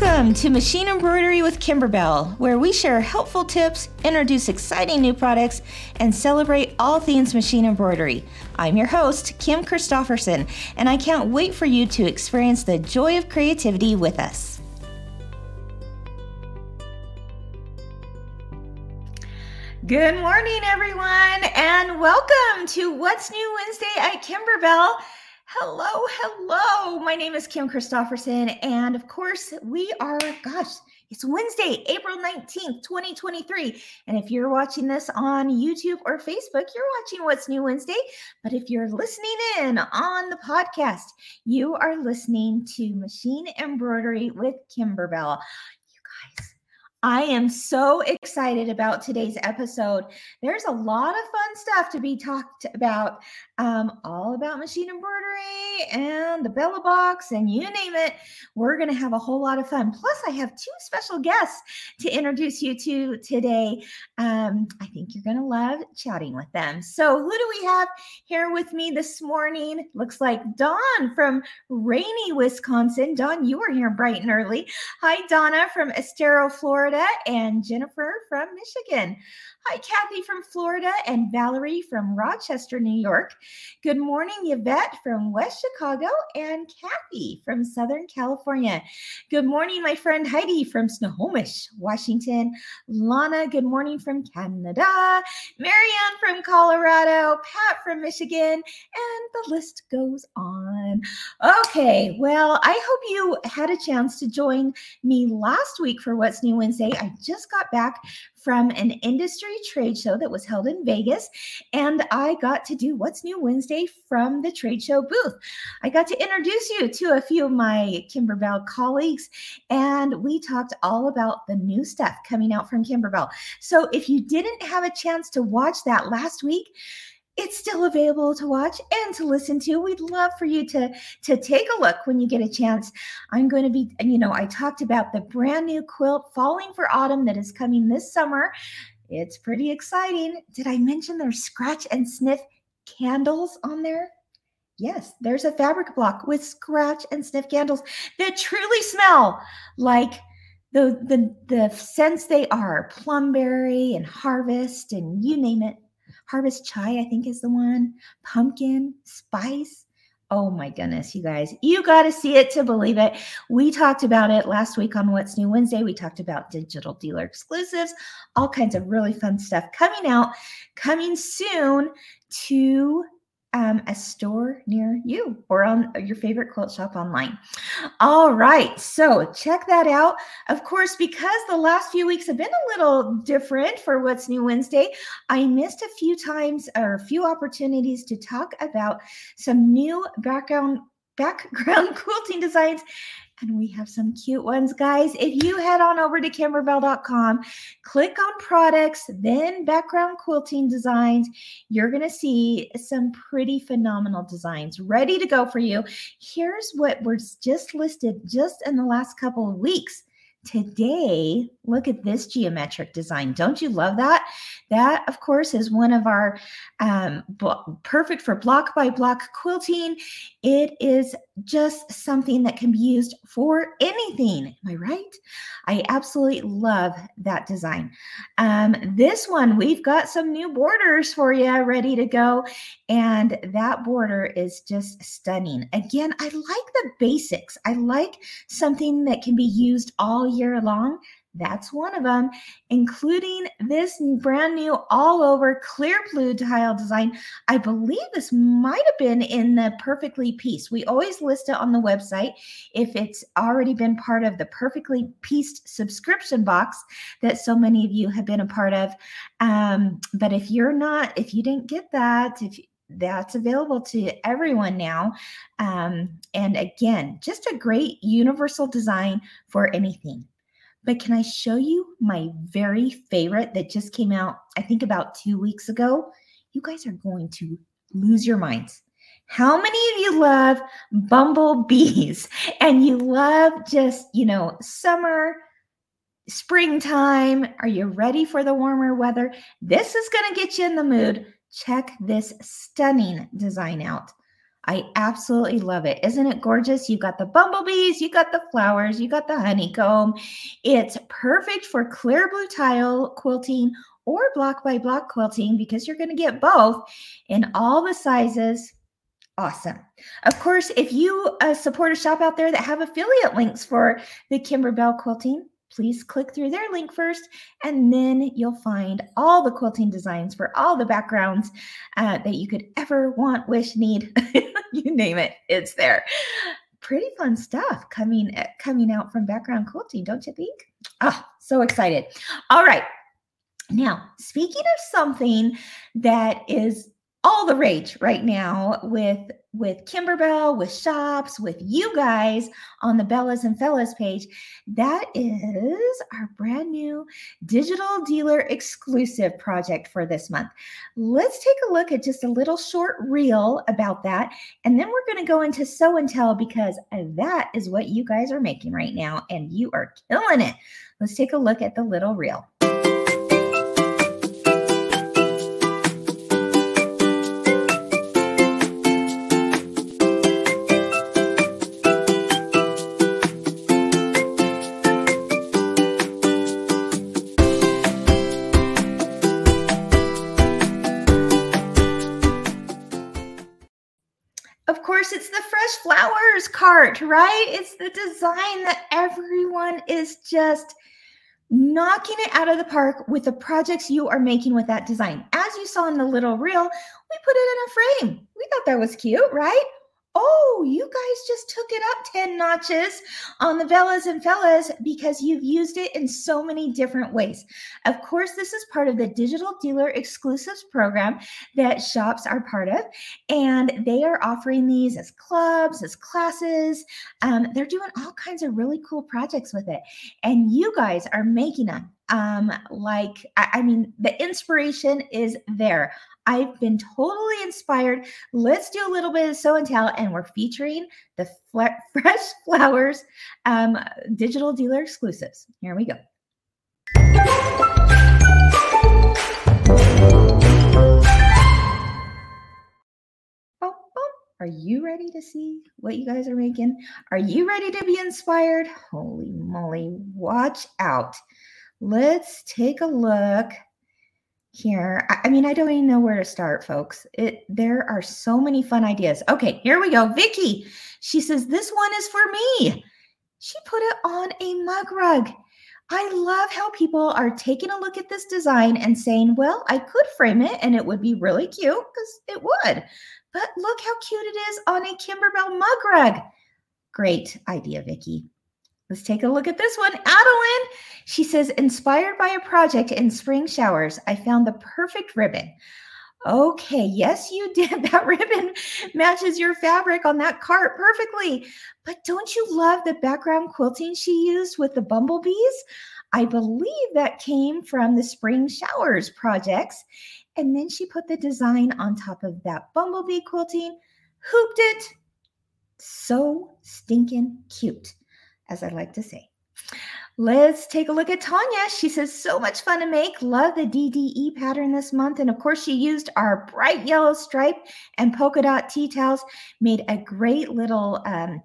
Welcome to Machine Embroidery with Kimberbell, where we share helpful tips, introduce exciting new products, and celebrate all things machine embroidery. I'm your host, Kim Christofferson, and I can't wait for you to experience the joy of creativity with us. Good morning, everyone, and welcome to What's New Wednesday at Kimberbell. Hello, hello. My name is Kim Christofferson, and of course, we are, gosh, it's Wednesday, April 19th, 2023. And if you're watching this on YouTube or Facebook, you're watching What's New Wednesday. But if you're listening in on the podcast, you are listening to Machine Embroidery with Kimberbell. I am so excited about today's episode. There's a lot of fun stuff to be talked about, um, all about machine embroidery and the Bella box, and you name it. We're going to have a whole lot of fun. Plus, I have two special guests to introduce you to today. Um, I think you're going to love chatting with them. So, who do we have here with me this morning? Looks like Dawn from rainy Wisconsin. Dawn, you were here bright and early. Hi, Donna from Estero, Florida. Florida, and Jennifer from Michigan. Hi, Kathy from Florida, and Valerie from Rochester, New York. Good morning, Yvette from West Chicago, and Kathy from Southern California. Good morning, my friend Heidi from Snohomish, Washington. Lana, good morning from Canada. Marianne from Colorado. Pat from Michigan, and the list goes on. Okay, well, I hope you had a chance to join me last week for What's New Wednesday I just got back from an industry trade show that was held in Vegas, and I got to do What's New Wednesday from the trade show booth. I got to introduce you to a few of my Kimberbell colleagues, and we talked all about the new stuff coming out from Kimberbell. So if you didn't have a chance to watch that last week, it's still available to watch and to listen to. We'd love for you to to take a look when you get a chance. I'm going to be, you know, I talked about the brand new quilt Falling for Autumn that is coming this summer. It's pretty exciting. Did I mention there's scratch and sniff candles on there? Yes, there's a fabric block with scratch and sniff candles that truly smell like the the the scents they are plumberry and harvest and you name it Harvest chai, I think is the one. Pumpkin, spice. Oh my goodness, you guys, you got to see it to believe it. We talked about it last week on What's New Wednesday. We talked about digital dealer exclusives, all kinds of really fun stuff coming out, coming soon to um, a store near you or on your favorite quilt shop online. All right, so check that out. Of course, because the last few weeks have been a little different for What's New Wednesday, I missed a few times or a few opportunities to talk about some new background background quilting designs and we have some cute ones, guys. If you head on over to kimberbell.com, click on products, then background quilting designs, you're going to see some pretty phenomenal designs ready to go for you. Here's what was just listed just in the last couple of weeks. Today, look at this geometric design. Don't you love that? That, of course, is one of our um, perfect for block by block quilting. It is just something that can be used for anything. Am I right? I absolutely love that design. Um, this one, we've got some new borders for you ready to go. And that border is just stunning. Again, I like the basics. I like something that can be used all year long. That's one of them, including this brand new all over clear blue tile design. I believe this might have been in the Perfectly Pieced. We always list it on the website if it's already been part of the Perfectly Pieced subscription box that so many of you have been a part of. Um, but if you're not, if you didn't get that, if that's available to everyone now. Um, and again, just a great universal design for anything. But can I show you my very favorite that just came out, I think about two weeks ago? You guys are going to lose your minds. How many of you love bumblebees and you love just, you know, summer, springtime? Are you ready for the warmer weather? This is going to get you in the mood. Check this stunning design out. I absolutely love it. Isn't it gorgeous? You got the bumblebees, you got the flowers, you got the honeycomb. It's perfect for clear blue tile quilting or block by block quilting because you're going to get both in all the sizes. Awesome. Of course, if you uh, support a shop out there that have affiliate links for the Kimberbell quilting, please click through their link first, and then you'll find all the quilting designs for all the backgrounds uh, that you could ever want, wish, need. you name it, it's there. Pretty fun stuff coming uh, coming out from background quilting, don't you think? Oh, so excited. All right. Now, speaking of something that is all the rage right now with with Kimberbell, with shops, with you guys on the Bellas and Fellas page. That is our brand new digital dealer exclusive project for this month. Let's take a look at just a little short reel about that. And then we're going to go into show and tell because that is what you guys are making right now. And you are killing it. Let's take a look at the little reel. Right? It's the design that everyone is just knocking it out of the park with the projects you are making with that design. As you saw in the little reel, we put it in a frame. We thought that was cute, right? Oh, you guys just took it up 10 notches on the Bellas and Fellas because you've used it in so many different ways. Of course, this is part of the Digital Dealer Exclusives program that shops are part of, and they are offering these as clubs, as classes. Um, they're doing all kinds of really cool projects with it, and you guys are making them. Um, like, I, I mean, the inspiration is there. I've been totally inspired. Let's do a little bit of show and tell, and we're featuring the Fresh Flowers um, digital dealer exclusives. Here we go. Are you ready to see what you guys are making? Are you ready to be inspired? Holy moly, watch out. Let's take a look here. I, I mean, I don't even know where to start, folks. It there are so many fun ideas. Okay, here we go. Vicky, she says this one is for me. She put it on a mug rug. I love how people are taking a look at this design and saying, well, I could frame it and it would be really cute because it would. But look how cute it is on a Kimberbell mug rug. Great idea, Vicky. Let's take a look at this one. Adeline, she says, inspired by a project in spring showers, I found the perfect ribbon. Okay, yes, you did. That ribbon matches your fabric on that cart perfectly. But don't you love the background quilting she used with the bumblebees? I believe that came from the spring showers projects. And then she put the design on top of that bumblebee quilting, hooped it. So stinking cute as I like to say. Let's take a look at Tanya. She says, so much fun to make. Love the DDE pattern this month. And of course, she used our bright yellow stripe and polka dot tea towels, made a great little um,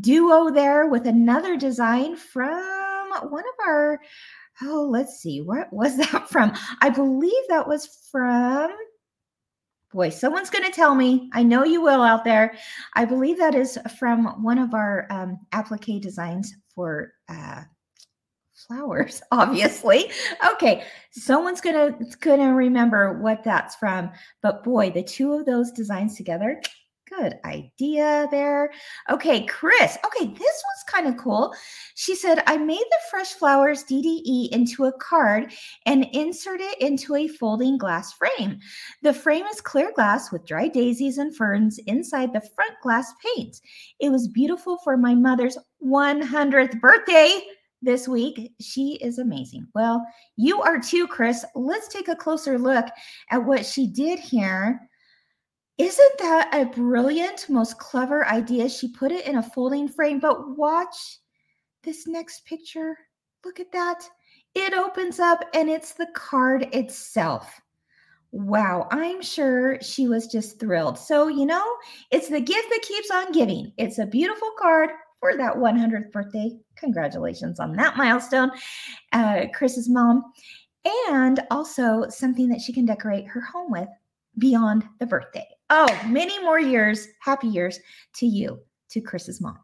duo there with another design from one of our, oh, let's see, what was that from? I believe that was from Boy, someone's going to tell me. I know you will out there. I believe that is from one of our um, applique designs for uh, flowers, obviously. Okay, someone's gonna gonna remember what that's from. But boy, the two of those designs together, Good idea there. Okay, Chris. Okay, this was kind of cool. She said, I made the Fresh Flowers DDE into a card and insert it into a folding glass frame. The frame is clear glass with dry daisies and ferns inside the front glass paint. It was beautiful for my mother's 100th birthday this week. She is amazing. Well, you are too, Chris. Let's take a closer look at what she did here. Isn't that a brilliant, most clever idea? She put it in a folding frame, but watch this next picture. Look at that. It opens up and it's the card itself. Wow, I'm sure she was just thrilled. So, you know, it's the gift that keeps on giving. It's a beautiful card for that 100th birthday. Congratulations on that milestone, uh, Chris's mom. And also something that she can decorate her home with beyond the birthday. Oh, many more years, happy years to you, to Chris's mom.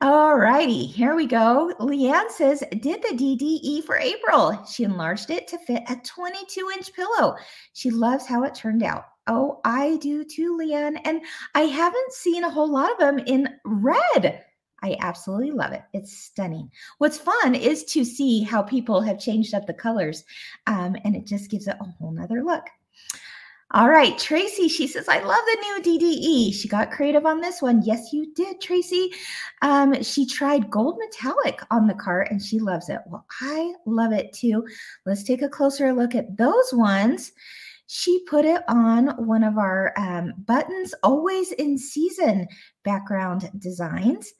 All righty, here we go. Leanne says, did the DDE for April. She enlarged it to fit a 22 inch pillow. She loves how it turned out. Oh, I do too, Leanne. And I haven't seen a whole lot of them in red. I absolutely love it. It's stunning. What's fun is to see how people have changed up the colors, um, and it just gives it a whole nother look. All right, Tracy, she says, I love the new DDE. She got creative on this one. Yes, you did, Tracy. Um, she tried gold metallic on the cart and she loves it. Well, I love it too. Let's take a closer look at those ones. She put it on one of our um, buttons, always in season background designs.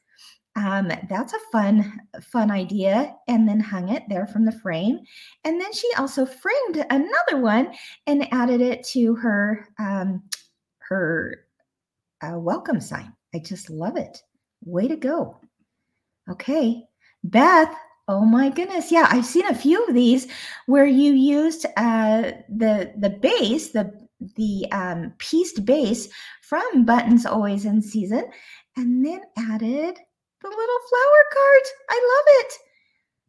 Um, that's a fun, fun idea. And then hung it there from the frame. And then she also framed another one and added it to her um, her uh, welcome sign. I just love it. Way to go. Okay, Beth. Oh my goodness. Yeah, I've seen a few of these where you used uh, the the base, the the um, pieced base from Buttons Always in Season, and then added the little flower cart. I love it.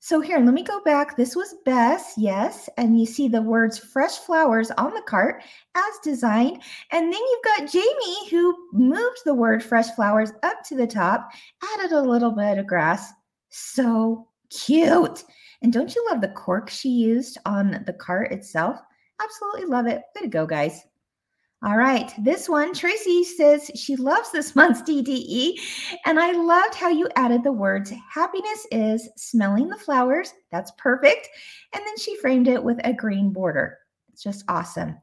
So here, let me go back. This was Bess, yes. And you see the words fresh flowers on the cart as designed. And then you've got Jamie who moved the word fresh flowers up to the top, added a little bit of grass. So cute. And don't you love the cork she used on the cart itself? Absolutely love it. Way to go, guys. All right, this one, Tracy says she loves this month's DDE. And I loved how you added the words happiness is smelling the flowers. That's perfect. And then she framed it with a green border. It's just awesome.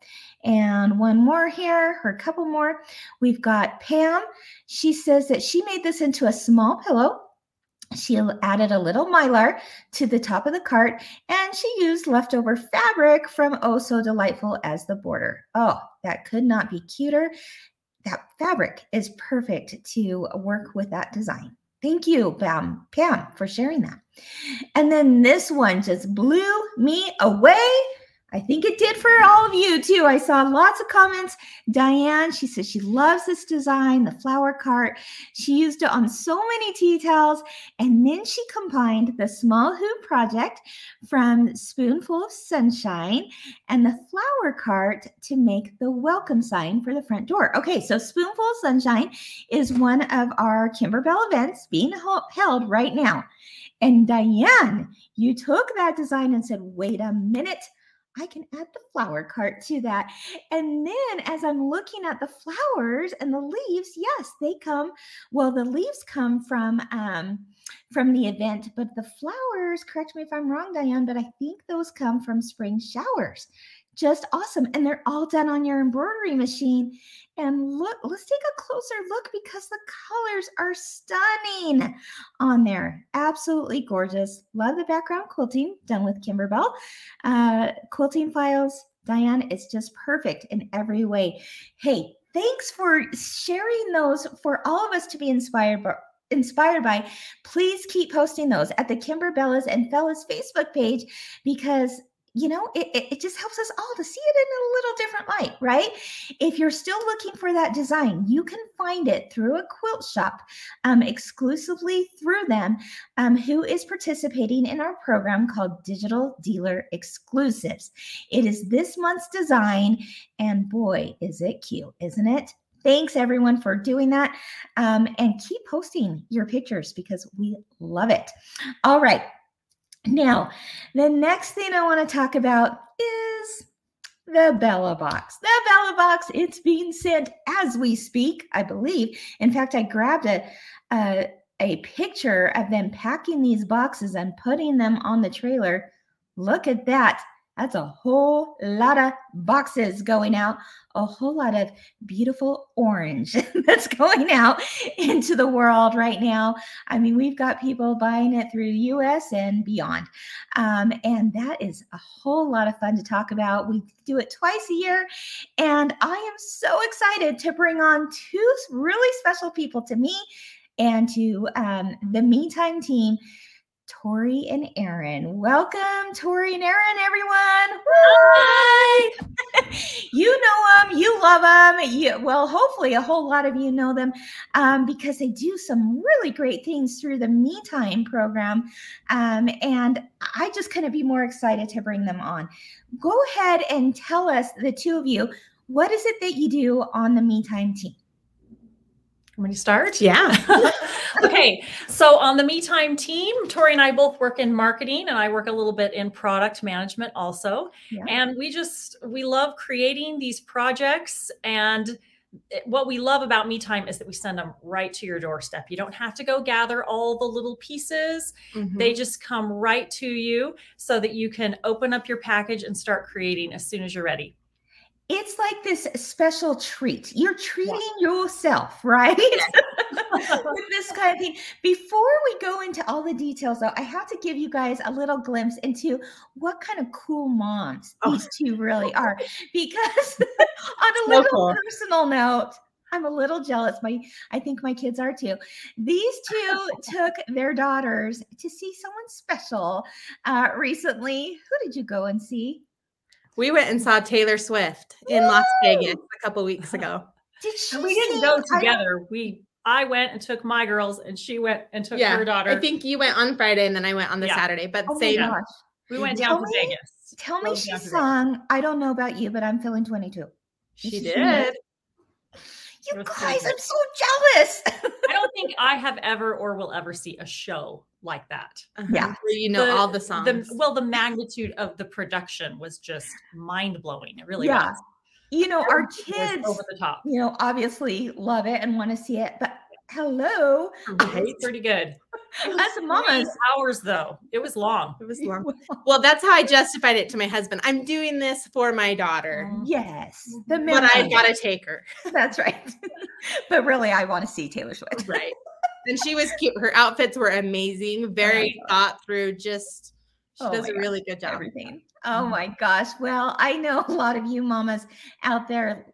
And one more here, or a couple more. We've got Pam. She says that she made this into a small pillow she added a little mylar to the top of the cart and she used leftover fabric from Oh So Delightful as the border. Oh, that could not be cuter. That fabric is perfect to work with that design. Thank you, Pam, Pam, for sharing that. And then this one just blew me away. I think it did for all of you too. I saw lots of comments. Diane, she says she loves this design, the flower cart. She used it on so many tea towels. And then she combined the small hoop project from Spoonful of Sunshine and the flower cart to make the welcome sign for the front door. Okay, so Spoonful of Sunshine is one of our Kimberbell events being held right now. And Diane, you took that design and said, wait a minute I can add the flower cart to that. And then as I'm looking at the flowers and the leaves, yes, they come. Well, the leaves come from um, from the event, but the flowers, correct me if I'm wrong, Diane, but I think those come from spring showers just awesome. And they're all done on your embroidery machine. And look, let's take a closer look because the colors are stunning on there. Absolutely gorgeous. Love the background quilting done with Kimberbell. Uh, quilting files, Diane, it's just perfect in every way. Hey, thanks for sharing those for all of us to be inspired by inspired by, please keep posting those at the Kimberbellas and Fellas Facebook page because you know, it, it, just helps us all to see it in a little different light, right? If you're still looking for that design, you can find it through a quilt shop um, exclusively through them um, who is participating in our program called Digital Dealer Exclusives. It is this month's design, and boy, is it cute, isn't it? Thanks everyone for doing that. Um, and keep posting your pictures because we love it. All right. Now, the next thing I want to talk about is the Bella box. The Bella box, it's being sent as we speak, I believe. In fact, I grabbed a, a, a picture of them packing these boxes and putting them on the trailer. Look at that. That's a whole lot of boxes going out, a whole lot of beautiful orange that's going out into the world right now. I mean, we've got people buying it through the US and beyond. Um, and that is a whole lot of fun to talk about. We do it twice a year. And I am so excited to bring on two really special people to me and to um, the Me Time team. Tori and Erin. Welcome, Tori and Erin, everyone. Hi. you know them, you love them. You, well, hopefully, a whole lot of you know them um, because they do some really great things through the Me Time program. Um, and I just couldn't be more excited to bring them on. Go ahead and tell us, the two of you, what is it that you do on the Me Time team? Me to start? Yeah. okay. So on the Me Time team, Tori and I both work in marketing and I work a little bit in product management also. Yeah. And we just, we love creating these projects. And what we love about Me Time is that we send them right to your doorstep. You don't have to go gather all the little pieces. Mhm. They just come right to you so that you can open up your package and start creating as soon as you're ready. It's like this special treat. You're treating yourself, right? With this kind of thing. Before we go into all the details, though, I have to give you guys a little glimpse into what kind of cool moms Oh. these two really are. Because on a So little cool. personal note, I'm a little jealous. My, I think my kids are too. These two took their daughters to see someone special uh, recently. Who did you go and see? We went and saw Taylor Swift in Las Vegas a couple weeks ago. Did she? We didn't sing? go I together. We, I went and took my girls and she went and took Yeah, her daughter. I think you went on Friday and then I went on the Yeah. Saturday, but Oh my same. gosh. We went Tell down to me- Vegas. Tell me Drove she down to Vegas. sung, I don't know about you, but I'm feeling 22. She she did. Sing it? You It was pretty guys. I'm so jealous. I don't think I have ever or will ever see a show like that. Uh-huh, Yeah. Where you know The- all the songs. The, well, the magnitude of the production was just mind blowing. It really Yeah. was. you know, our kids, over the top. you know, obviously love it and want to see it, but hello, It pretty good. Us mamas. Three hours though. It was long. it was long. Well, that's how I justified it to my husband. I'm doing this for my daughter, Yes, the but. I gotta take her. That's right. but really, I want to see Taylor Swift. Right. and she was cute. Her outfits were amazing, very thought through. Just she Oh does my a gosh, really good job. Everything. Oh my gosh. Well, I know a lot of you mamas out there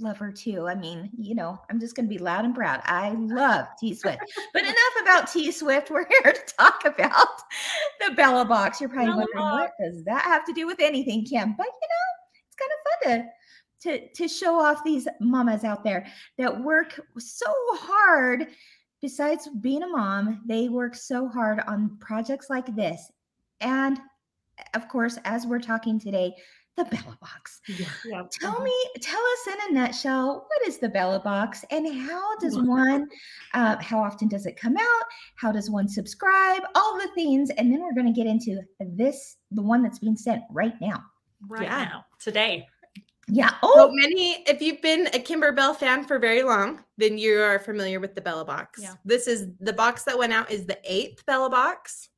love her too. I mean, you know, I'm just going to be loud and proud. I love T Swift. But enough about T Swift. We're here to talk about the Bella box. You're probably Bella wondering what does that have to do with anything, Kim? But you know, it's kind of fun to to to show off these mamas out there that work so hard besides being a mom, they work so hard on projects like this. And of course, as we're talking today, the Bella Box. Yeah. Tell me, tell us in a nutshell, what is the Bella Box and how does one, uh, how often does it come out? How does one subscribe? All the things. And then we're going to get into this, the one that's being sent right now. Right Yeah. now, today. Yeah. Well, Oh, many, if you've been a Kimberbell fan for very long, then you are familiar with the Bella box. Yeah. This is the box that went out is the eighth Bella box.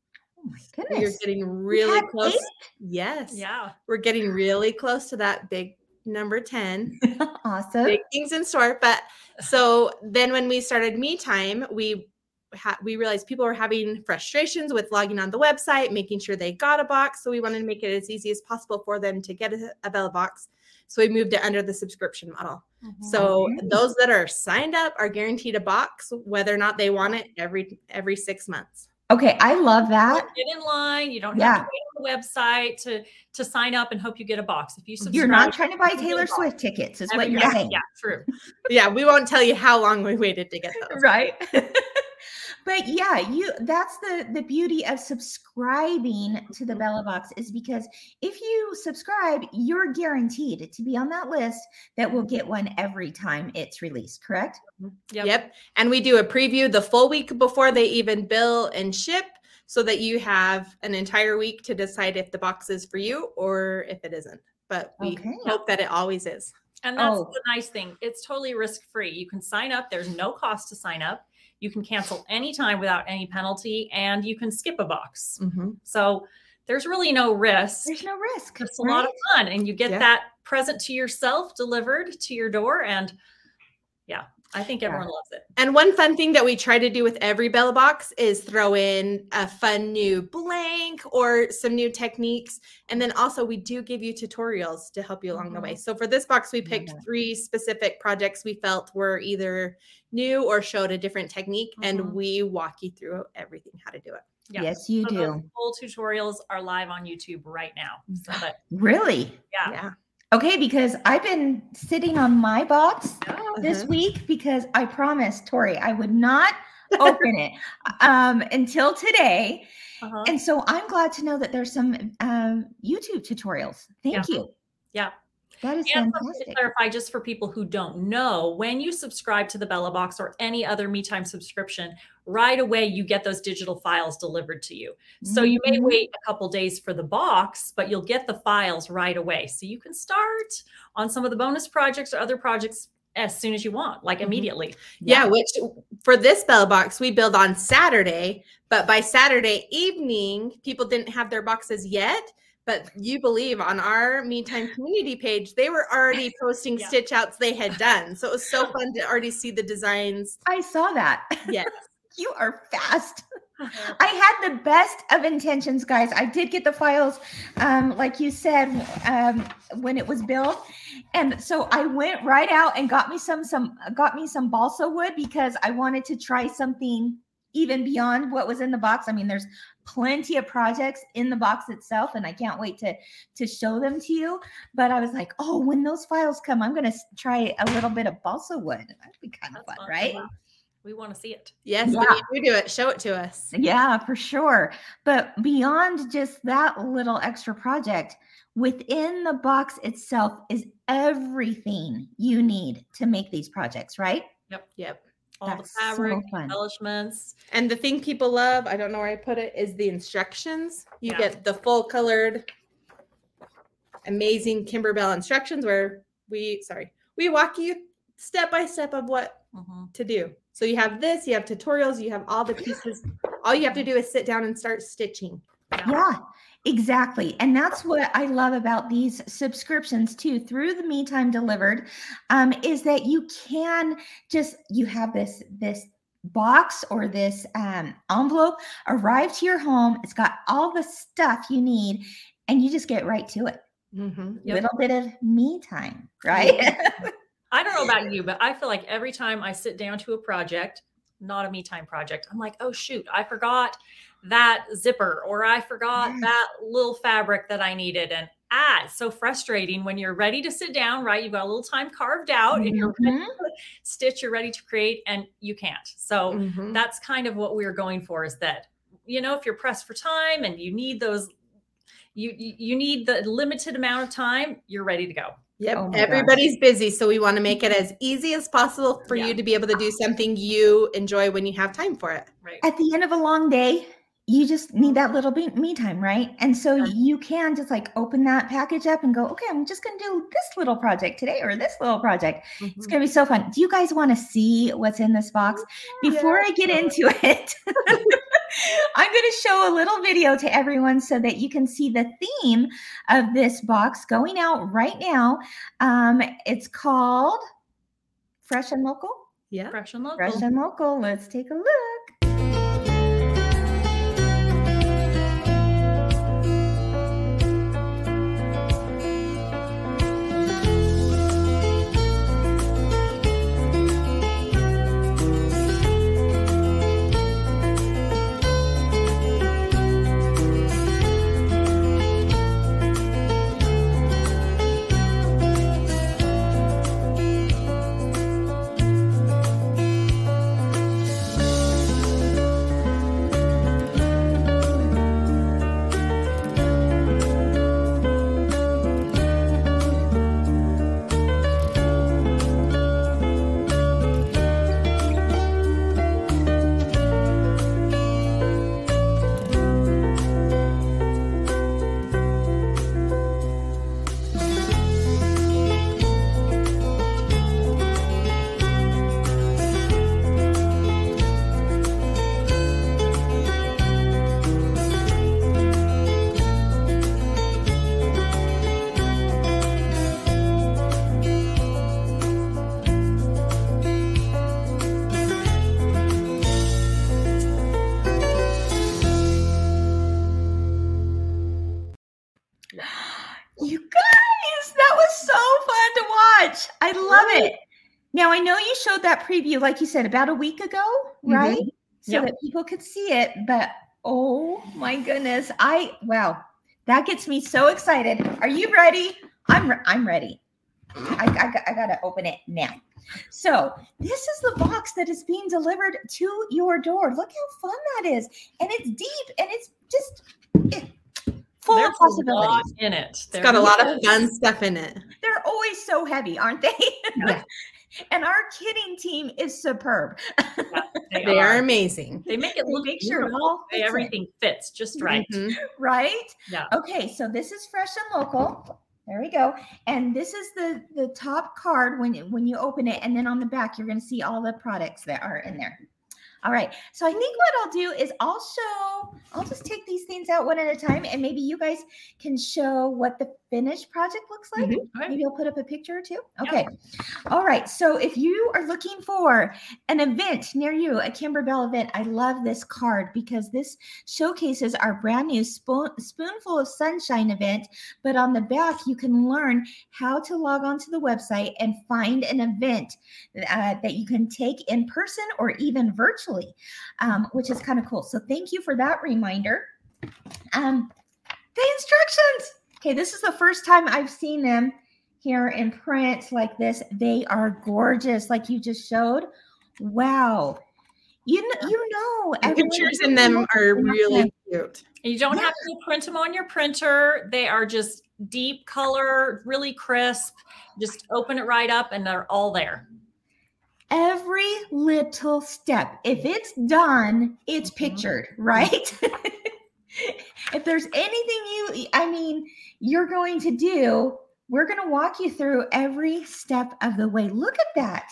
Oh my You're getting really had close. eight? Yes. Yeah. We're getting really close to that big number 10. awesome. big things in store. But so then when we started Me Time, we ha- we realized people were having frustrations with logging on the website, making sure they got a box. So we wanted to make it as easy as possible for them to get a, a Bella box. So we moved it under the subscription model. Mm-hmm. So those that are signed up are guaranteed a box, whether or not they want it every every six months. Okay. I love that. Get in line. You don't Yeah. have to wait on the website to to sign up and hope you get a box. If you subscribe, You're not trying to buy you get a Taylor. Swift tickets, is every- what you're yeah, saying. Yeah, true. Yeah, we won't tell you how long we waited to get those. right but yeah you that's the the beauty of subscribing to the Mhm. bella box is because if you subscribe you're guaranteed to be on that list that will get one every time it's released correct Yep. Yep. And we do a preview the full week before they even bill and ship so that you have an entire week to decide if the box is for you or if it isn't. But we Okay. hope that it always is. And that's Oh. the nice thing. It's totally risk free. You can sign up. There's no cost to sign up. You can cancel anytime without any penalty, and you can skip a box. Mm-hmm. So there's really no risk. There's no risk. It's a lot of fun, and you get Yeah. that present to yourself delivered to your door. And yeah, I think Yeah. everyone loves it. And one fun thing that we try to do with every Bella box is throw in a fun new blank or some new techniques. And then also we do give you tutorials to help you along the way. So for this box, we picked that. three specific projects we felt were either new or showed a different technique. Mhm. And we walk you through everything how to do it. Yeah. Yes, you So do. Full tutorials are live on YouTube right now. So that Really? yeah. Yeah. Okay, because I've been sitting on my box Oh, this Uh-huh. week because I promised Tori I would not open it um, until today. uh-huh. And so I'm glad to know that there's some um, YouTube tutorials. Thank Yeah. you. Yeah. That is And something to fantastic. clarify, just for people who don't know, when you subscribe to the Bella Box or any other Me Time subscription, right away you get those digital files delivered to you. So you may Mhm. wait a couple days for the box, but you'll get the files right away. So you can start on some of the bonus projects or other projects as soon as you want, like Mhm. immediately. Yeah, which for this bell box we build on Saturday, but by Saturday evening, people didn't have their boxes yet. But you believe on our Me Time community page, they were already posting Yeah. stitch outs they had done. So it was so fun to already see the designs. I saw that. Yes. You are fast. I had the best of intentions, guys. I did get the files, um, like you said, um, when it was built, and so I went right out and got me some some got me some balsa wood because I wanted to try something even beyond what was in the box. I mean, there's plenty of projects in the box itself, and I can't wait to to show them to you. But I was like, oh, when those files come, I'm gonna try a little bit of balsa wood. That'd be kind of That's fun, fun. right? We want to see it. Yes, Yeah. when you do it, show it to us. Yeah, for sure. But beyond just that little extra project, within the box itself is everything you need to make these projects, right? Yep. Yep. All That's the so fabric, fun. embellishments. And the thing people love, I don't know where I put it, is the instructions. You Yeah. get the full colored, amazing Kimberbell instructions where we, sorry, we walk you step by step of what Mhm. to do. So you have this, you have tutorials, you have all the pieces. All you have to do is sit down and start stitching. Yeah, exactly. And that's what I love about these subscriptions too, through the Me Time Delivered, um, is that you can just you have this this box or this um, envelope arrive to your home. It's got all the stuff you need, and you just get right to it. Mhm. Yep. Little bit of me time, right? I don't know about you, but I feel like every time I sit down to a project, not a me time project, I'm like, oh shoot, I forgot that zipper or I forgot that little fabric that I needed. And ah, it's so frustrating when you're ready to sit down, right? You've got a little time carved out and you're ready Mhm. to stitch, you're ready to create, and you can't. So Mhm. that's kind of what we're going for is that, you know, if you're pressed for time and you need those, you you need the limited amount of time, you're ready to go. Yep. Oh my gosh. Everybody's busy. So we want to make it as easy as possible for Yeah. you to be able to do something you enjoy when you have time for it. Right. At the end of a long day, you just need that little bit me time, right? And so Yeah. you can just like open that package up and go, okay, I'm just going to do this little project today or this little project. It's mm-hmm. going to be so fun. Do you guys want to see what's in this box? Oh, Before I get into it, I'm going to show a little video to everyone so that you can see the theme of this box going out right now. Um, it's called Fresh and Local. Yeah. Fresh and local. Fresh and Local. Let's take a look. That preview, like you said, about a week ago, mm-hmm. right? So Yep. that people could see it. But oh my goodness, I wow, that gets me so excited. Are you ready? I'm re- I'm ready. I, I, got- I gotta open it now. So this is the box that is being delivered to your door. Look how fun that is, and it's deep, and it's just it, full There's of a lot possibilities. in it. It's got a lot of fun stuff in it. They're always so heavy, aren't they? Yeah. and our kitting team is superb. They, They are are. amazing. They make it look make sure all fits in. Everything fits just right. Mhm. right? Yeah. Okay, so this is fresh and local. There we go. And this is the the top card when when you open it, and then on the back you're going to see all the products that are in there. All right. So I think what I'll do is I'll show. I'll just take these things out one at a time, and maybe you guys can show what the finished project looks like. Mhm. Okay. Maybe I'll put up a picture or two. Yeah. Okay. All right. So if you are looking for an event near you, a Kimberbell event, I love this card because this showcases our brand new spoon, Spoonful of Sunshine event. But on the back, you can learn how to log onto the website and find an event uh, that you can take in person or even virtually, um, which is kind of cool. So thank you for that reminder. Um, the instructions. Okay, this is the first time I've seen them here in print like this. They are gorgeous, like you just showed. Wow. You know, you know, The pictures in them are really cute. You don't Yeah. have to print them on your printer. They are just deep color, really crisp. Just open it right up and they're all there. every little step. If it's done, it's Mhm. pictured, right? if there's anything you, I mean, you're going to do, we're going to walk you through every step of the way. Look at that.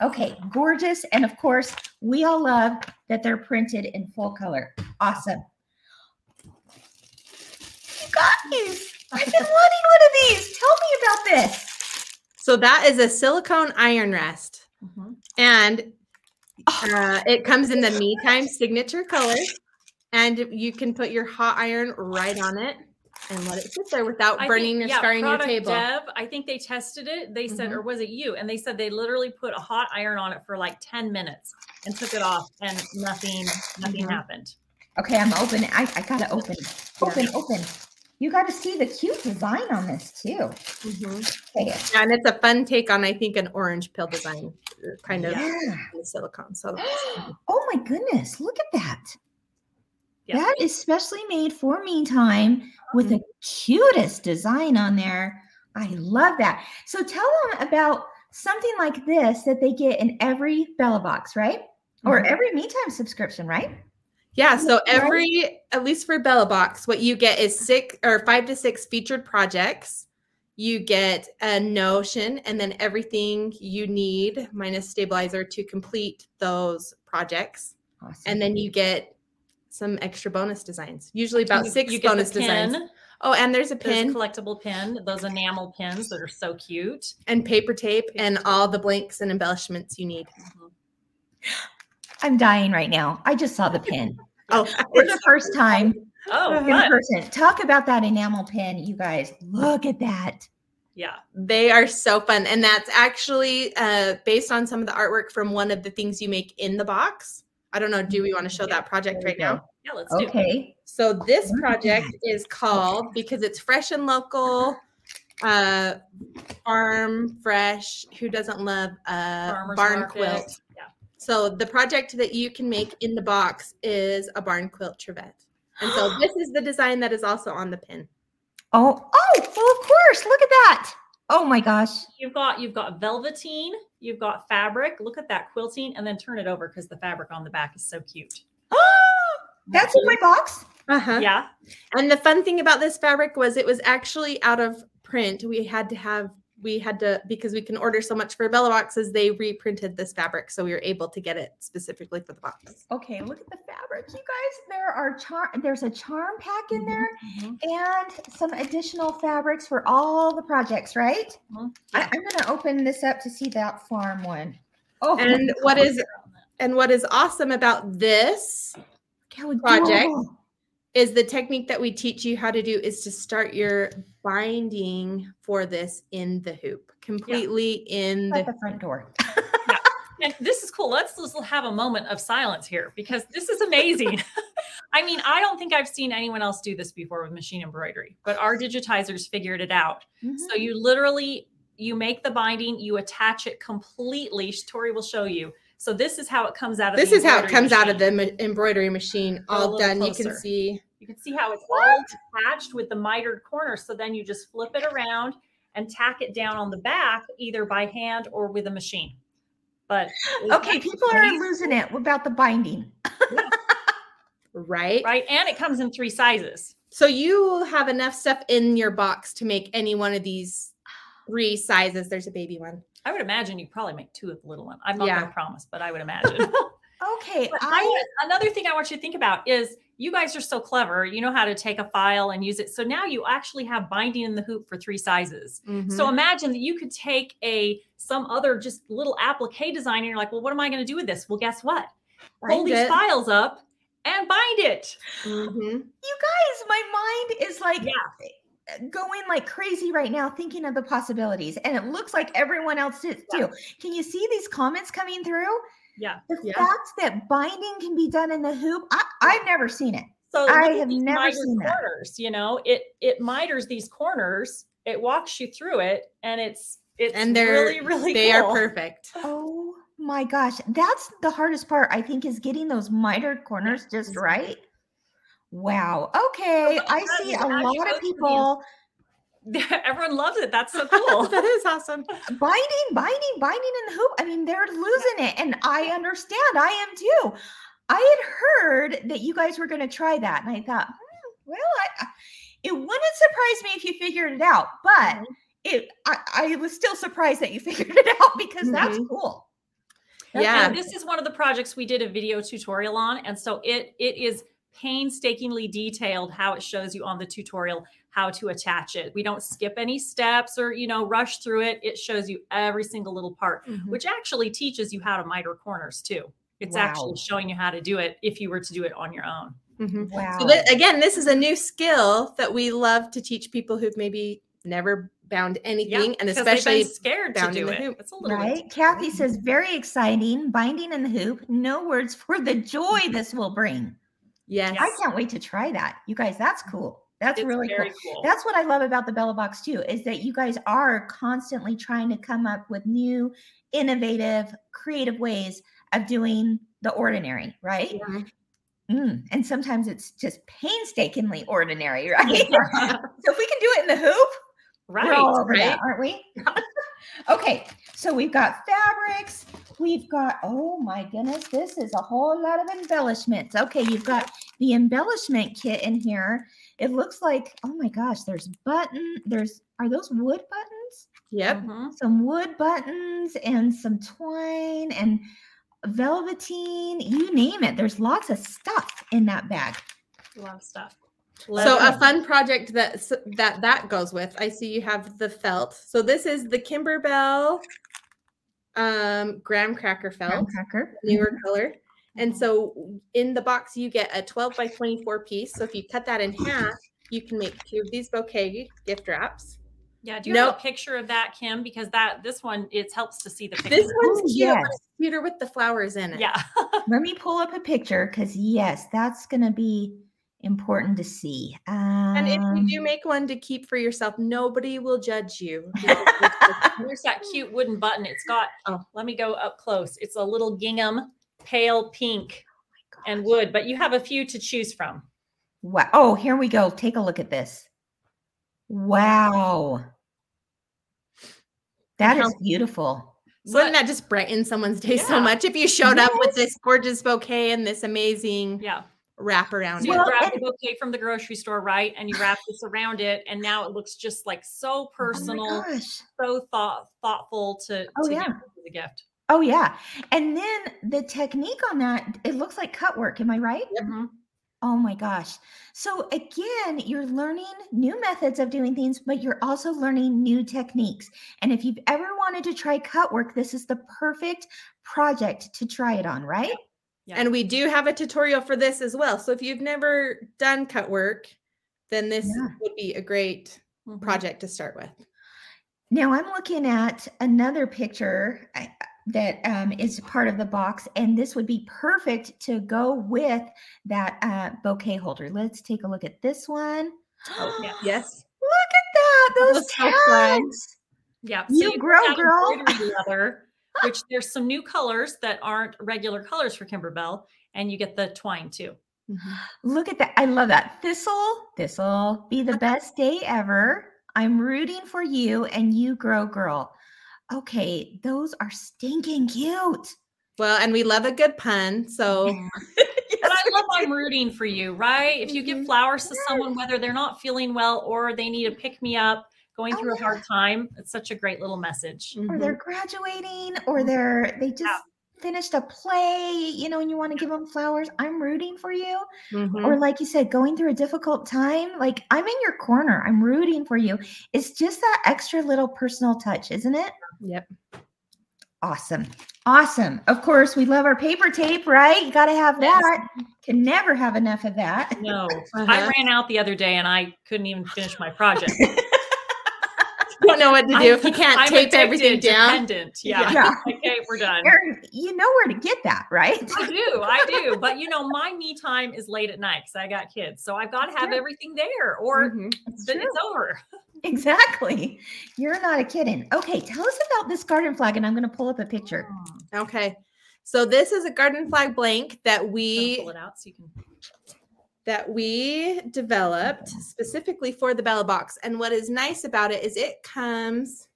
Okay, gorgeous. And of course, we all love that they're printed in full color. Awesome. You guys, I've been wanting one of these. Tell me about this. So that is a silicone iron rest. Mhm. And uh, it comes in the Me Time signature color. And you can put your hot iron right on it and let it sit there without I burning think- or yeah, scarring your table. Dev, I think they tested it. They said, Mhm. or was it you? And they said they literally put a hot iron on it for like 10 minutes and took it off and nothing, nothing Mhm. happened. Okay, I'm open. I, I gotta open. Open, open. You got to see the cute design on this too. Mhm. Okay. Yeah, and it's a fun take on, I think, an orange pill design kind of Yeah. silicone. So Oh my goodness, look at that. Yeah. That is specially made for Me Time with the cutest design on there. I love that. So tell them about something like this that they get in every Bella box, right? Or Mhm. every Me Time subscription, right? Yeah, so every at least for Bella Box, what you get is six or five to six featured projects. You get a notion and then everything you need minus stabilizer to complete those projects. Awesome. And then you get some extra bonus designs. Usually about You- six you get the bonus designs. pin. Oh, and there's a There's pin a collectible pin, those enamel pins that are so cute. and paper tape and Paper all the blanks and embellishments you need. I'm dying right now. I just saw the pin Oh, for the first time Oh, in fun. person. Talk about that enamel pin, you guys. Look at that. yeah. They are so fun. And that's actually uh, based on some of the artwork from one of the things you make in the box. I don't know. Do we want to show that project right now? Yeah, let's do it. Okay. So this project is called because it's fresh and local, uh, farm fresh. Who doesn't love a Farmer's barn market. quilt? Yeah. So the project that you can make in the box is a barn quilt trivet. And so this is the design that is also on the pin. Oh, oh, well, of course. Look at that. Oh my gosh. You've got you've got velveteen, you've got fabric. Look at that quilting, and then turn it over because the fabric on the back is so cute. That's in my box. Uh-huh. Yeah, And the fun thing about this fabric was it was actually out of print. We had to have we had to because we can order so much for Bella boxes, they reprinted this fabric so we were able to get it specifically for the box. Okay, look at the fabric, you guys. There are charm. There's a charm pack in there Mhm. and some additional fabrics for all the projects, right? Mhm. I, Yeah. I'm gonna open this up to see that farm one. Oh, And what is and what is awesome about this project? adorable. Is the technique that we teach you how to do is to start your binding for this in the hoop, completely in the the front door. yeah. And this is cool. Let's just have a moment of silence here because this is amazing. I mean, I don't think I've seen anyone else do this before with machine embroidery, but our digitizers figured it out. So Mhm. you literally you make the binding, you attach it completely. Tori will show you. So this is how it comes out of This the is how it embroidery comes out of the ma- embroidery machine, Go all little done. You can see. You can see how it's all attached with the mitered corners. So then you just flip it around and tack it down on the back, either by hand or with a machine. But Okay, people are losing it What about the binding. Right? right, and it comes in three sizes. So you have enough stuff in your box to make any one of these three sizes. There's a baby one. I would imagine you probably make two of the little one. I'm not Yeah. going to promise, but I would imagine. Okay, I another thing I want you to think about is you guys are so clever. You know how to take a file and use it. So now you actually have binding in the hoop for three sizes. Mm-hmm. So imagine that you could take a some other just little applique design and you're like, well, what am I going to do with this? Well, guess what? Pull these it. files up and bind it. Mhm. you guys, my mind is like Yeah. Going like crazy right now thinking of the possibilities. And it looks like everyone else is too. Can you see these comments coming through? Yeah. The Yeah. fact that binding can be done in the hoop, I, I've never seen it. So I have these never mitered seen that. corners. You know, it it miters these corners. It walks you through it, and it's it's And they're really really they cool. are perfect. Oh my gosh. That's the hardest part, I think, is getting those mitered corners just right. Wow. Okay. I see a lot of people Everyone loves it. That's so cool. that is awesome. binding, binding, binding in the hoop. I mean, they're losing it. And I understand. I am too. I had heard that you guys were going to try that. And I thought, hmm, well, I, it wouldn't surprise me if you figured it out. But Mhm. it, I, I was still surprised that you figured it out because that's Mhm. cool. Yeah. And this is one of the projects we did a video tutorial on. And so it it is painstakingly detailed how it shows you on the tutorial how to attach it. We don't skip any steps or, you know, rush through it. It shows you every single little part, Mhm. which actually teaches you how to miter corners too. It's Wow. actually showing you how to do it if you were to do it on your own. Mhm. Wow. So that, again, this is a new skill that we love to teach people who've maybe never bound anything, and 'cause they've especially scared to do it. hoop. It's a little Right. Kathy says, very exciting. Binding in the hoop. No words for the joy this will bring. Yes, I can't wait to try that. You guys, that's cool. That's it's really cool. cool. That's what I love about the Bella Box too, is that you guys are constantly trying to come up with new, innovative, creative ways of doing the ordinary, right? Mhm. Mm, and sometimes it's just painstakingly ordinary, right? so if we can do it in the hoop, right. we're all over right? that, aren't we? okay, so we've got fabrics. We've got, oh my goodness, this is a whole lot of embellishments. Okay, you've got the embellishment kit in here. It looks like, oh my gosh, there's button, there's, are those wood buttons? Yep. Mhm. Some wood buttons and some twine and velveteen, you name it. There's lots of stuff in that bag. A lot of stuff. So Leather. a fun project that that that goes with. I see you have the felt. So this is the Kimberbell um graham cracker Graham felt, cracker. newer color. And so in the box you get a 12 by 24 piece. So if you cut that in half, you can make two of these bouquet gift wraps. Yeah, do you have Nope. a picture of that, Kim? Because that this one it helps to see the picture. This one's Ooh, cute. but yes. It's cuter with the flowers in it. yeah. Let me pull up a picture because yes, that's gonna be important to see. Um, And if you do make one to keep for yourself, nobody will judge you. Here's that cute wooden button. It's got Oh. let me go up close. It's a little gingham, pale pink, and wood, but you have a few to choose from. Wow. Oh, here we go. Take a look at this. Wow. That is beautiful. So Wouldn't that- that just brighten someone's day so much if you showed up with this gorgeous bouquet and this amazing Yeah. Wrap around So it? you grab the bouquet from the grocery store, right? And you wrap this around it, and now it looks just like so Oh personal, gosh. so thought thoughtful to, Oh, to yeah. give as a gift. Oh yeah. And then the technique on that, it looks like cut work. Am I right? Mhm. Oh my gosh. So again, you're learning new methods of doing things, but you're also learning new techniques. And if you've ever wanted to try cut work, this is the perfect project to try it on, right? Yeah. And we do have a tutorial for this as well. So if you've never done cut work, then this Yeah. would be a great Mhm. project to start with. Now I'm looking at another picture. I, that um, is part of the box, and this would be perfect to go with that uh, bouquet holder. Let's take a look at this one. Oh, yeah. Yes. Look at that, those Those tags. Yeah. You can grow, girl. leather, which there's some new colors that aren't regular colors for Kimberbell, and you get the twine too. Look at that. I love that. This'll, this'll be the best day ever. I'm rooting for you and you grow girl. Okay, those are stinking cute. Well, and we love a good pun. So But I love I'm rooting for you, right? If you give Mhm. flowers to someone, whether they're not feeling well or they need a pick me up, going Oh, through a hard time, it's such a great little message. Or mhm. they're graduating or they're they just finished a play, you know, and you want to give them flowers. I'm rooting for you. Mhm. Or like you said, going through a difficult time, like I'm in your corner. I'm rooting for you. It's just that extra little personal touch, isn't it? Yep. Awesome. Awesome. Of course, we love our paper tape, right? You got to have that. Can never have enough of that. No, I Uh-huh. ran out the other day and I couldn't even finish my project. Don't know what to do if you can't I'm tape everything down. dependent. Yeah. Yeah. okay, we're done. Erin, you know where to get that, right? I do, I do. But you know, my me time is late at night because I got kids. So I've got to have Sure. everything there or Mhm. It's then true. it's over. Exactly. You're not a kidding. Okay, tell us about this garden flag, and I'm going to pull up a picture. Okay. So this is a garden flag blank that we pull it out so you can that we developed specifically for the Bella box. And what is nice about it is it comes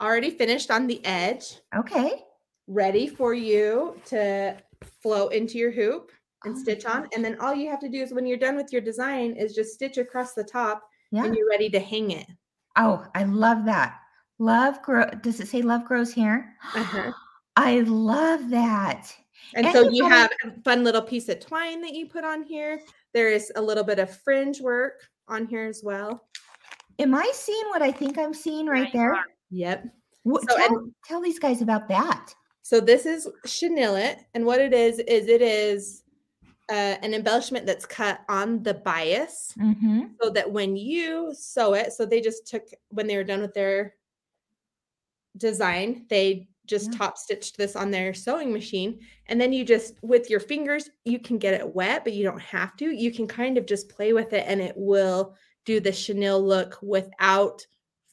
already finished on the edge, Okay. ready for you to flow into your hoop and Oh, stitch on. And then all you have to do is when you're done with your design is just stitch across the top Yeah. and you're ready to hang it. Oh, I love that. Love grow. Does it say love grows here? Uh-huh. I love that. And And so you you have a fun little piece of twine that you put on here. There is a little bit of fringe work on here as well. Am I seeing what I think I'm seeing right there? Yep. Wha- So, tell, and- tell these guys about that. So this is Chenille-It, and what it is is it is uh, an embellishment that's cut on the bias, Mm-hmm. so that when you sew it, so they just took when they were done with their design, they just Yeah. top stitched this on their sewing machine, and then you just with your fingers you can get it wet, but you don't have to. You can kind of just play with it, and it will do the chenille look without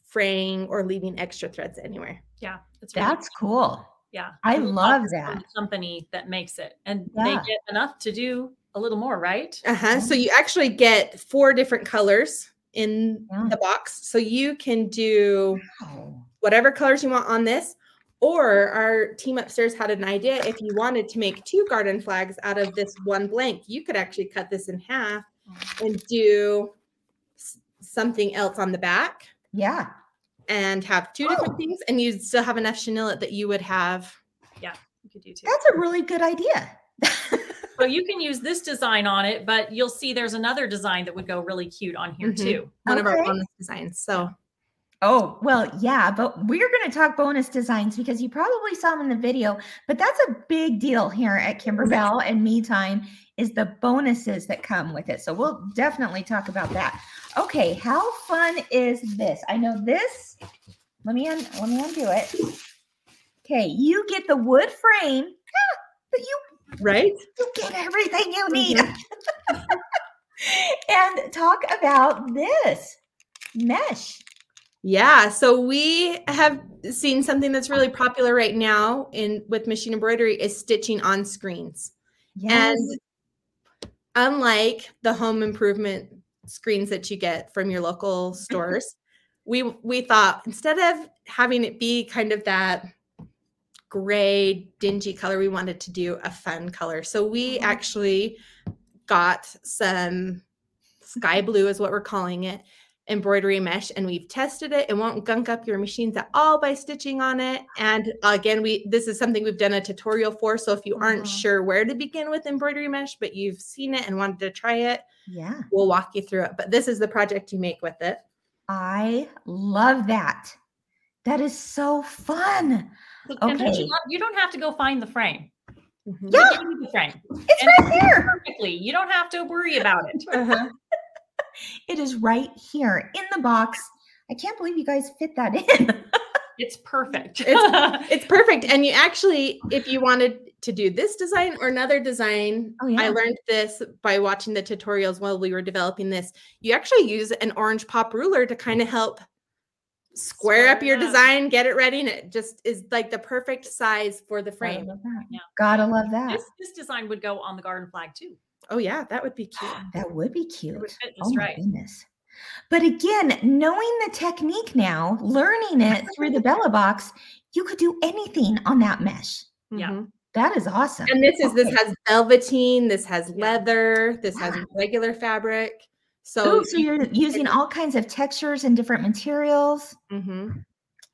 fraying or leaving extra threads anywhere. Yeah, it's really That's cool. Yeah. I and we love that. company that makes it. And Yeah. they get enough to do a little more, right? Uh-huh. So you actually get four different colors in Yeah. the box. So you can do Wow. whatever colors you want on this. Or our team upstairs had an idea if you wanted to make two garden flags out of this one blank, you could actually cut this in half and do something else on the back Yeah. and have two Oh. different things and you'd still have enough chenille that you would have Yeah, You could do too. That's a really good idea. So you can use this design on it, but you'll see there's another design that would go really cute on here Mhm. too. one of our bonus designs. So Oh, well, yeah, but we're going to talk bonus designs because you probably saw them in the video, but that's a big deal here at Kimberbell and Me Time is the bonuses that come with it. So we'll definitely talk about that. Okay, how fun is this? I know this. Let me un- let me undo it. Okay, you get the wood frame, but you right? you get everything you need. Mm-hmm. and talk about this mesh. Yeah, so we have seen something that's really popular right now in with machine embroidery is stitching on screens. Yes. And unlike the home improvement screens that you get from your local stores, we we thought instead of having it be kind of that gray dingy color, we wanted to do a fun color. So we Mhm. actually got some sky blue is what we're calling it embroidery mesh and we've tested it it won't gunk up your machines at all by stitching on it and again we this is something we've done a tutorial for so if you aren't Mhm. sure where to begin with embroidery mesh but you've seen it and wanted to try it yeah. we'll walk you through it but this is the project you make with it I love that. That is so fun. So- Okay. you, love- you don't have to go find the frame. Mhm. Yeah. you the frame It's And- right here. perfectly. You don't have to worry about it. Uh-huh. It is right here in the box. I can't believe you guys fit that in. It's perfect. It's- It's perfect. And you actually, if you wanted to do this design or another design, Oh, yeah. I learned this by watching the tutorials while we were developing this. You actually use an orange pop ruler to kind of help square up Square it your up. design, get it ready, and it just is like the perfect size for the Gotta frame. love that. Yeah. Gotta love that. this, this design would go on the garden flag too. Oh yeah, that would be cute. That would be cute. would fit Oh just my right. goodness. But again, knowing the technique now, learning it through the Bella box, you could do anything on that mesh. Yeah. Mhm. That is awesome. And this is this has velveteen, this has leather, this has regular fabric. So, Ooh, so you're using all kinds of textures and different materials. Mhm.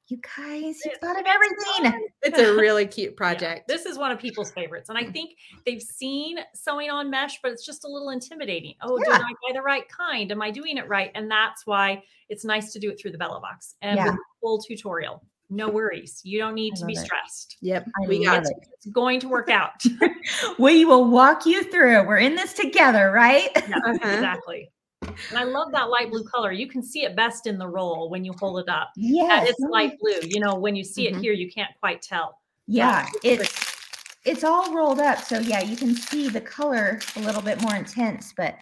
You guys, you've thought of everything. it's a really cute Yeah, project. This is one of people's favorites. And I think they've seen sewing on mesh, but it's just a little intimidating. Oh, did I buy the right kind? Am I doing it right? And that's why it's nice to do it through the Bella box and Yeah. full tutorial. No worries. You don't need I to be it. stressed. Yep, I we got it. It's going to work out. We will walk you through. We're in this together, right? Yeah, Uh-huh. exactly. And I love that light blue color. You can see it best in the roll when you hold it up. Yeah. It's light blue. You know, when you see Mhm. it here, you can't quite tell. Yeah, it's it's it's all rolled up, so yeah, you can see the color a little bit more intense. But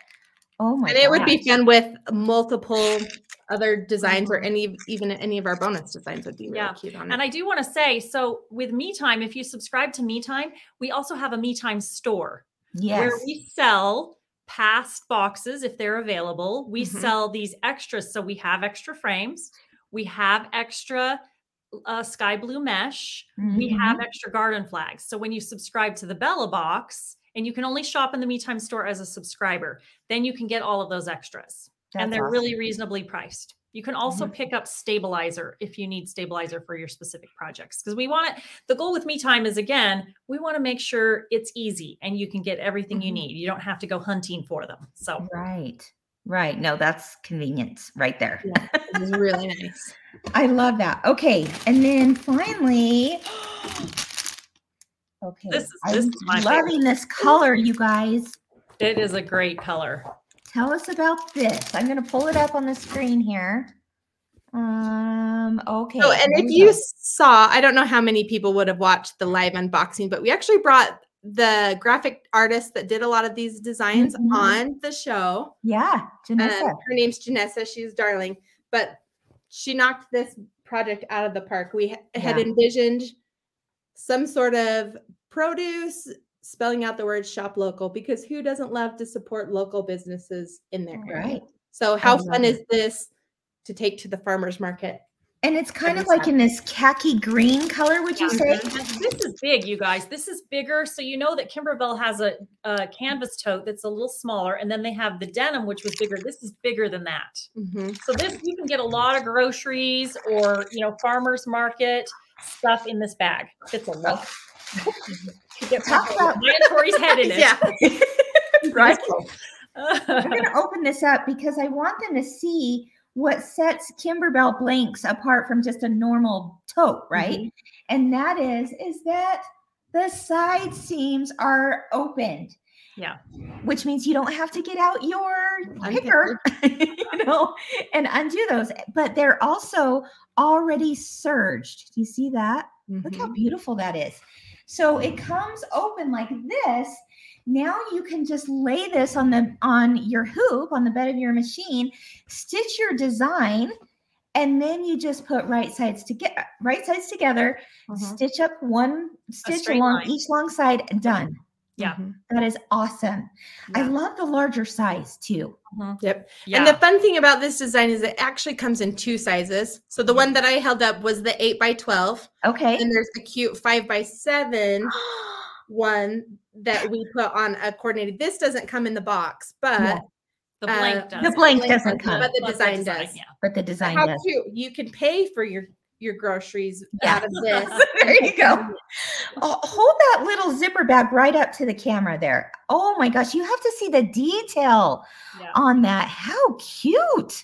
oh my! and it would be gosh. fun with multiple other designs or any even any of our bonus designs would be really Yeah. cute on And. I do want to say, so with Me Time, if you subscribe to Me Time, we also have a Me Time store yes, where we sell past boxes if they're available. We Mhm. sell these extras. So we have extra frames, we have extra uh, sky blue mesh, we Mhm. have extra garden flags. So when you subscribe to the Bella box, and you can only shop in the Me Time store as a subscriber, then you can get all of those extras. That's and they're awesome. really reasonably priced. You can also Mhm. pick up stabilizer if you need stabilizer for your specific projects. Because we want it, the goal with Me Time is again, we want to make sure it's easy and you can get everything you Mhm. need. You don't have to go hunting for them. So right, right. No, that's convenience right there. Yeah, it was really nice. I love that. Okay, and then finally, okay, This is- I'm this is my loving this color, you guys. it is a great color. Tell us about this. I'm going to pull it up on the screen here. Um. Okay. So, and if you go. saw, I don't know how many people would have watched the live unboxing, but we actually brought the graphic artist that did a lot of these designs Mhm. on the show. yeah, Janessa. Um, her name's Janessa. She's darling, but she knocked this project out of the park. We ha- had envisioned some sort of produce, spelling out the word shop local, because who doesn't love to support local businesses in their area? right. So, how fun it. is this to take to the farmer's market? And it's kind of Every like in this khaki green color, would you Yeah. say? This is big, you guys. This is bigger. So you know that Kimberbell has a, a canvas tote that's a little smaller, and then they have the denim, which was bigger. This is bigger than that. Mhm. So this you can get a lot of groceries or you know farmers market stuff in this bag. Fits a lot. You get Talk about- my Tori's head in it. Yeah. Right. I'm going to open this up because I want them to see what sets Kimberbell blanks apart from just a normal tote, right? Mhm. And that is is that the side seams are opened. Yeah. Which means you don't have to get out your picker, you know, and undo those. But they're also already serged. Do you see that? Look how Mhm. beautiful that is. So it comes open like this. Now you can just lay this on the on your hoop on the bed of your machine, stitch your design, and then you just put right sides together, right sides together, Mhm. stitch up one stitch along line. each long side, done. Yeah. Mhm. That is awesome. I love the larger size too. Yep. Yeah. And the fun thing about this design is it actually comes in two sizes. So the one that I held up was the eight by twelve, Okay. and there's a cute five by seven one that we put on a coordinated. This doesn't come in the box, but Yeah. the uh, blank does. The blank blank doesn't come, but the But design does. Yeah. but the design How does. cute! You can pay for your your groceries Yeah. out of this. there you go. Oh, hold that little zipper bag right up to the camera there. Oh my gosh, you have to see the detail Yeah. on that. How cute.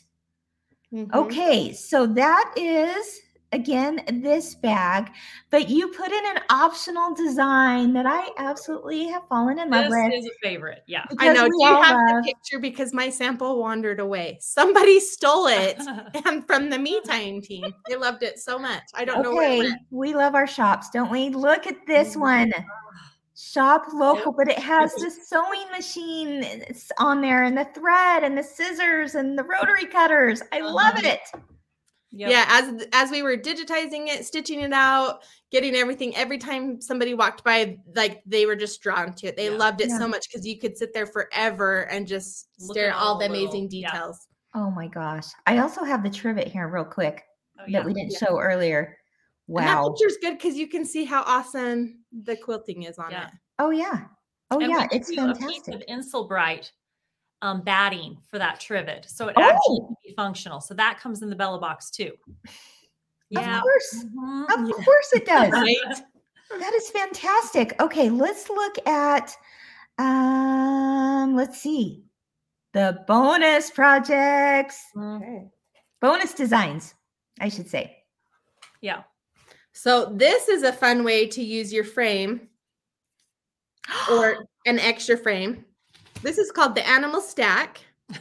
Mhm. Okay, so that is again this bag, but you put in an optional design that I absolutely have fallen in love This with. This is a favorite. Yeah. I know. Do you have love- the picture? Because my sample wandered away. Somebody stole it. And from the Me Time team, they loved it so much. I don't know where it Okay, went. we love our shops, don't we? Look at this Mhm. one. Shop local, but it has the sewing machine it's on there and the thread and the scissors and the rotary cutters. I love Uh-huh. it. Yep. Yeah, as as we were digitizing it, stitching it out, getting everything, every time somebody walked by, like they were just drawn to it. They Yeah. loved it Yeah. so much because you could sit there forever and just Look stare at at all all the the little- amazing yeah. details. Oh my gosh. I also have the trivet here real quick Oh, that we didn't Yeah. show earlier. And that Wow. picture's good because you can see how awesome the quilting is on Yeah. it. Oh yeah. Oh And yeah, it's you a piece fantastic. of Insul-Bright um, batting for that trivet, so it actually Oh. can be functional. So that comes in the Bella box too. Yeah. Of course. Mhm. Of Yeah. course it does. Right? That is fantastic. Okay, let's look at um let's see. The bonus projects, Mhm. Okay. bonus designs, I should say. Yeah. So this is a fun way to use your frame or an extra frame. This is called the animal stack.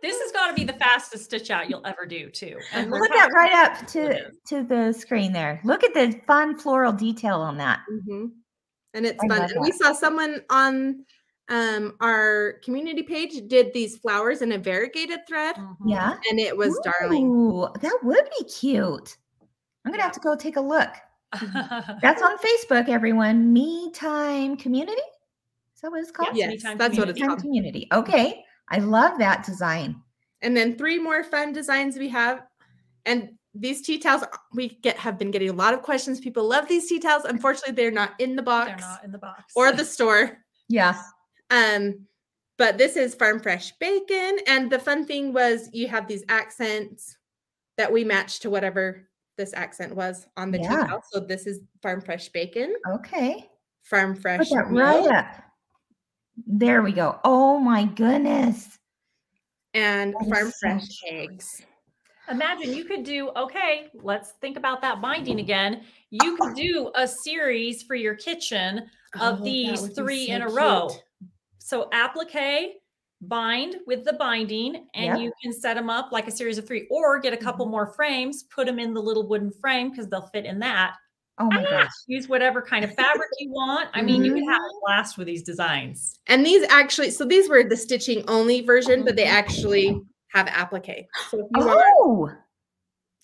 This has got to be the fastest stitch out you'll ever do too. And Put we're that right up to to the screen there. Look at the fun floral detail on that. Mhm. And it's I fun. And we saw someone on um, our community page did these flowers in a variegated thread, Mhm. Yeah. and it was darling. That would be cute. I'm gonna have to go take a look. That's on Facebook, everyone. Me Time Community. Is that what it's called? Yes, Yes, Me Time that's what it's called. Community. Okay. I love that design. And then three more fun designs we have. And these tea towels, we get have been getting a lot of questions. People love these tea towels. Unfortunately, they're not in the box They're not in the box. or the store. Yeah. Um, but this is farm fresh bacon. And the fun thing was you have these accents that we match to whatever this accent was on the tea Yeah. towel. So this is farm fresh bacon, Okay. farm Put fresh that right up. There we go. Oh my goodness. and That is farm fresh cute. eggs. Imagine you could do, okay, let's think about that binding again. You could do a series for your kitchen Oh, of that these three so in a row. So applique, bind with the binding, and Yep. you can set them up like a series of three, or get a couple Mhm. more frames, put them in the little wooden frame because they'll fit in that. Oh my Ah, gosh. Use whatever kind of fabric you want. I mean, you can have Mm-hmm. a blast with these designs. And these actually, so these were the stitching only version, but they Mhm. actually have applique. So if you Oh,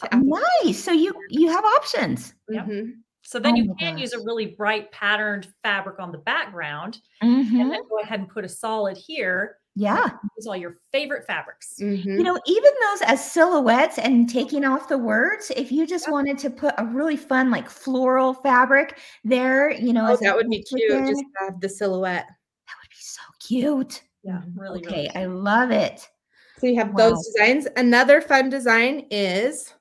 to applique, nice. So you you have options. Yep. mhm. So then Oh you my can use a really bright patterned fabric on the background, and Mhm. then go ahead and put a solid here. Yeah. Use all your favorite fabrics. Mhm. You know, even those as silhouettes and taking off the words, if you just wanted to put a really fun, like floral fabric there, you know, Oh, as that would be cute. Just have the silhouette. that would be so cute. Yeah, really, okay, really. I love it. So you have Wow. those designs. Another fun design is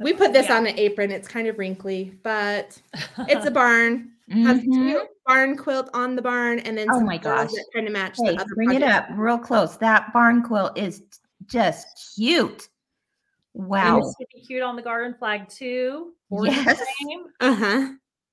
we put this Yeah. on an apron. It's kind of wrinkly, but it's a barn. Has a Mhm. cute barn quilt on the barn, and then Oh some my gosh. that kind of match Hey, the other. bring it up real close. That barn quilt is just cute. And Wow. it's gonna be cute on the garden flag too, or Yes. Uh huh.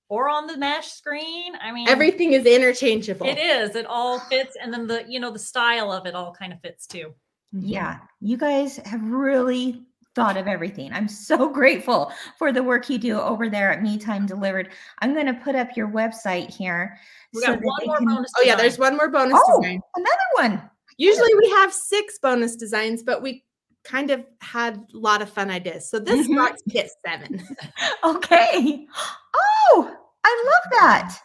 or on the mesh screen. I mean, Everything is interchangeable. It is. It all fits, and then the you know the style of it all kind of fits too. Yeah, you guys have really thought of everything. I'm so grateful for the work you do over there at Me Time Delivered. I'm going to put up your website here. We so got that one more can- bonus. Oh yeah, there's one more bonus Oh, design. another one. Usually we have six bonus designs, but we kind of had a lot of fun ideas. So this Mhm. box gets seven. Okay. Oh, I love that.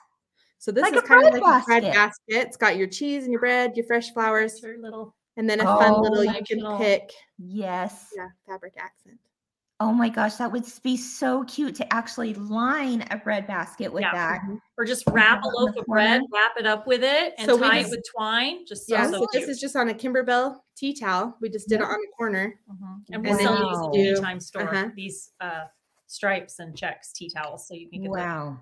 So this Like is a kind of bread like a bread basket. basket. It's got your cheese and your bread, your fresh flowers, It's your little. And then a fun Oh, little you can functional. pick Yes. yeah, fabric accent. Oh my gosh, that would be so cute to actually line a bread basket with Yeah. that. Mhm. Or just wrap a loaf of bread, wrap it up with it, and So we tie just- it with twine. Just so, Yeah, so so this is just on a Kimberbell tea towel. We just did Yeah. it on the corner. Mhm. And And we'll then sell these at do- the Me Time store. uh-huh. These uh, stripes and checks tea towels, so you can get those. Wow.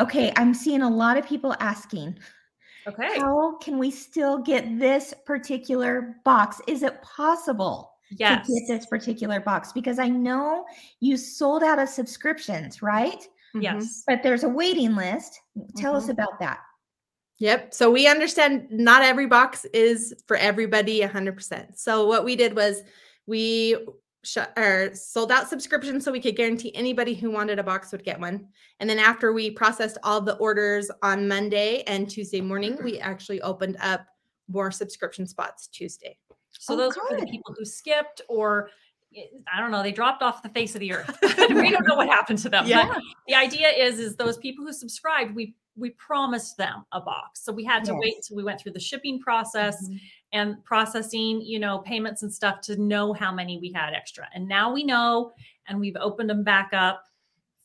Okay, I'm seeing a lot of people asking, Okay. how can we still get this particular box? Is it possible? Yes. to get this particular box? Because I know you sold out of subscriptions, right? Yes. But there's a waiting list. Tell us Mhm. about that. Yep. So we understand not every box is for everybody 100%. So what we did was we shut or sold out subscriptions so we could guarantee anybody who wanted a box would get one. And then after we processed all the orders on Monday and Tuesday morning, we actually opened up more subscription spots Tuesday. So Oh, those are for the people who skipped or eh, I don't know, they dropped off the face of the earth. we don't know what happened to them. Yeah. But the idea is is those people who subscribed, we we promised them a box. So we had to wait until we went through the shipping process Mhm. And processing, you know, payments and stuff to know how many we had extra. And now we know and we've opened them back up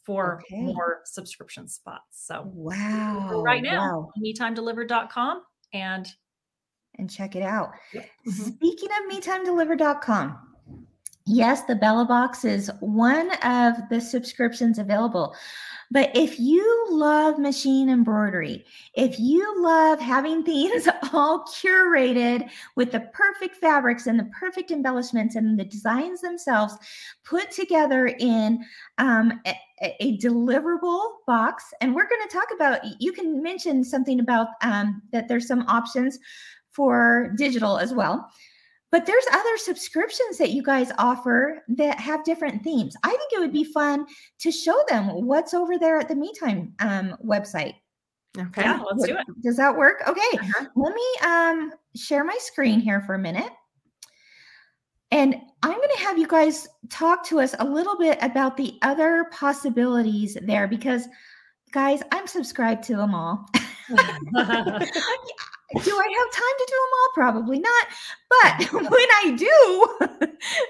for Okay. more subscription spots. So Wow. right now wow. on metimedelivered.com and And check it out. Mhm. Speaking of metimedeliver.com, yes, the Bella Box is one of the subscriptions available. But if you love machine embroidery, if you love having things all curated with the perfect fabrics and the perfect embellishments and the designs themselves put together in um, a, a- deliverable box, and we're going to talk about, you can mention something about um, that there's some options for digital as well. But there's other subscriptions that you guys offer that have different themes. I think it would be fun to show them what's over there at the MeTime um, website. Okay. yeah, let's do it. Does that work? Okay. Uh-huh. Let me um, share my screen here for a minute. And I'm going to have you guys talk to us a little bit about the other possibilities there because, guys, I'm subscribed to them all. do I have time to do them all? Probably not. But when I do,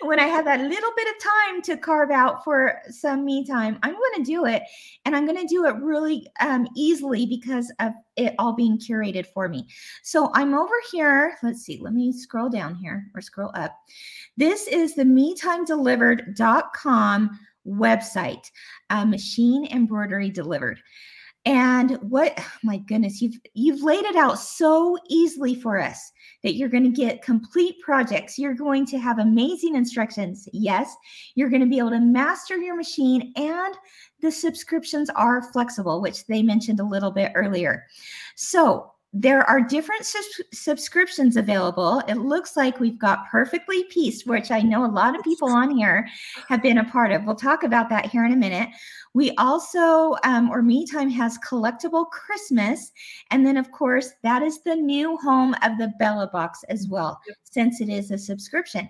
when I have that little bit of time to carve out for some me time, I'm going to do it. And I'm going to do it really um, easily because of it all being curated for me. So I'm over here. Let's see. Let me scroll down here or scroll up. This is the metimedelivered.com website, uh, machine embroidery delivered. And what my goodness, you've you've laid it out so easily for us that you're going to get complete projects. You're going to have amazing instructions. Yes, you're going to be able to master your machine and the subscriptions are flexible, which they mentioned a little bit earlier. So, there are different sus- subscriptions available. It looks like we've got Perfectly Pieced, which I know a lot of people on here have been a part of. We'll talk about that here in a minute. We also, um, or MeTime has Collectible Christmas. And then, of course, that is the new home of the Bella Box as well, since it is a subscription.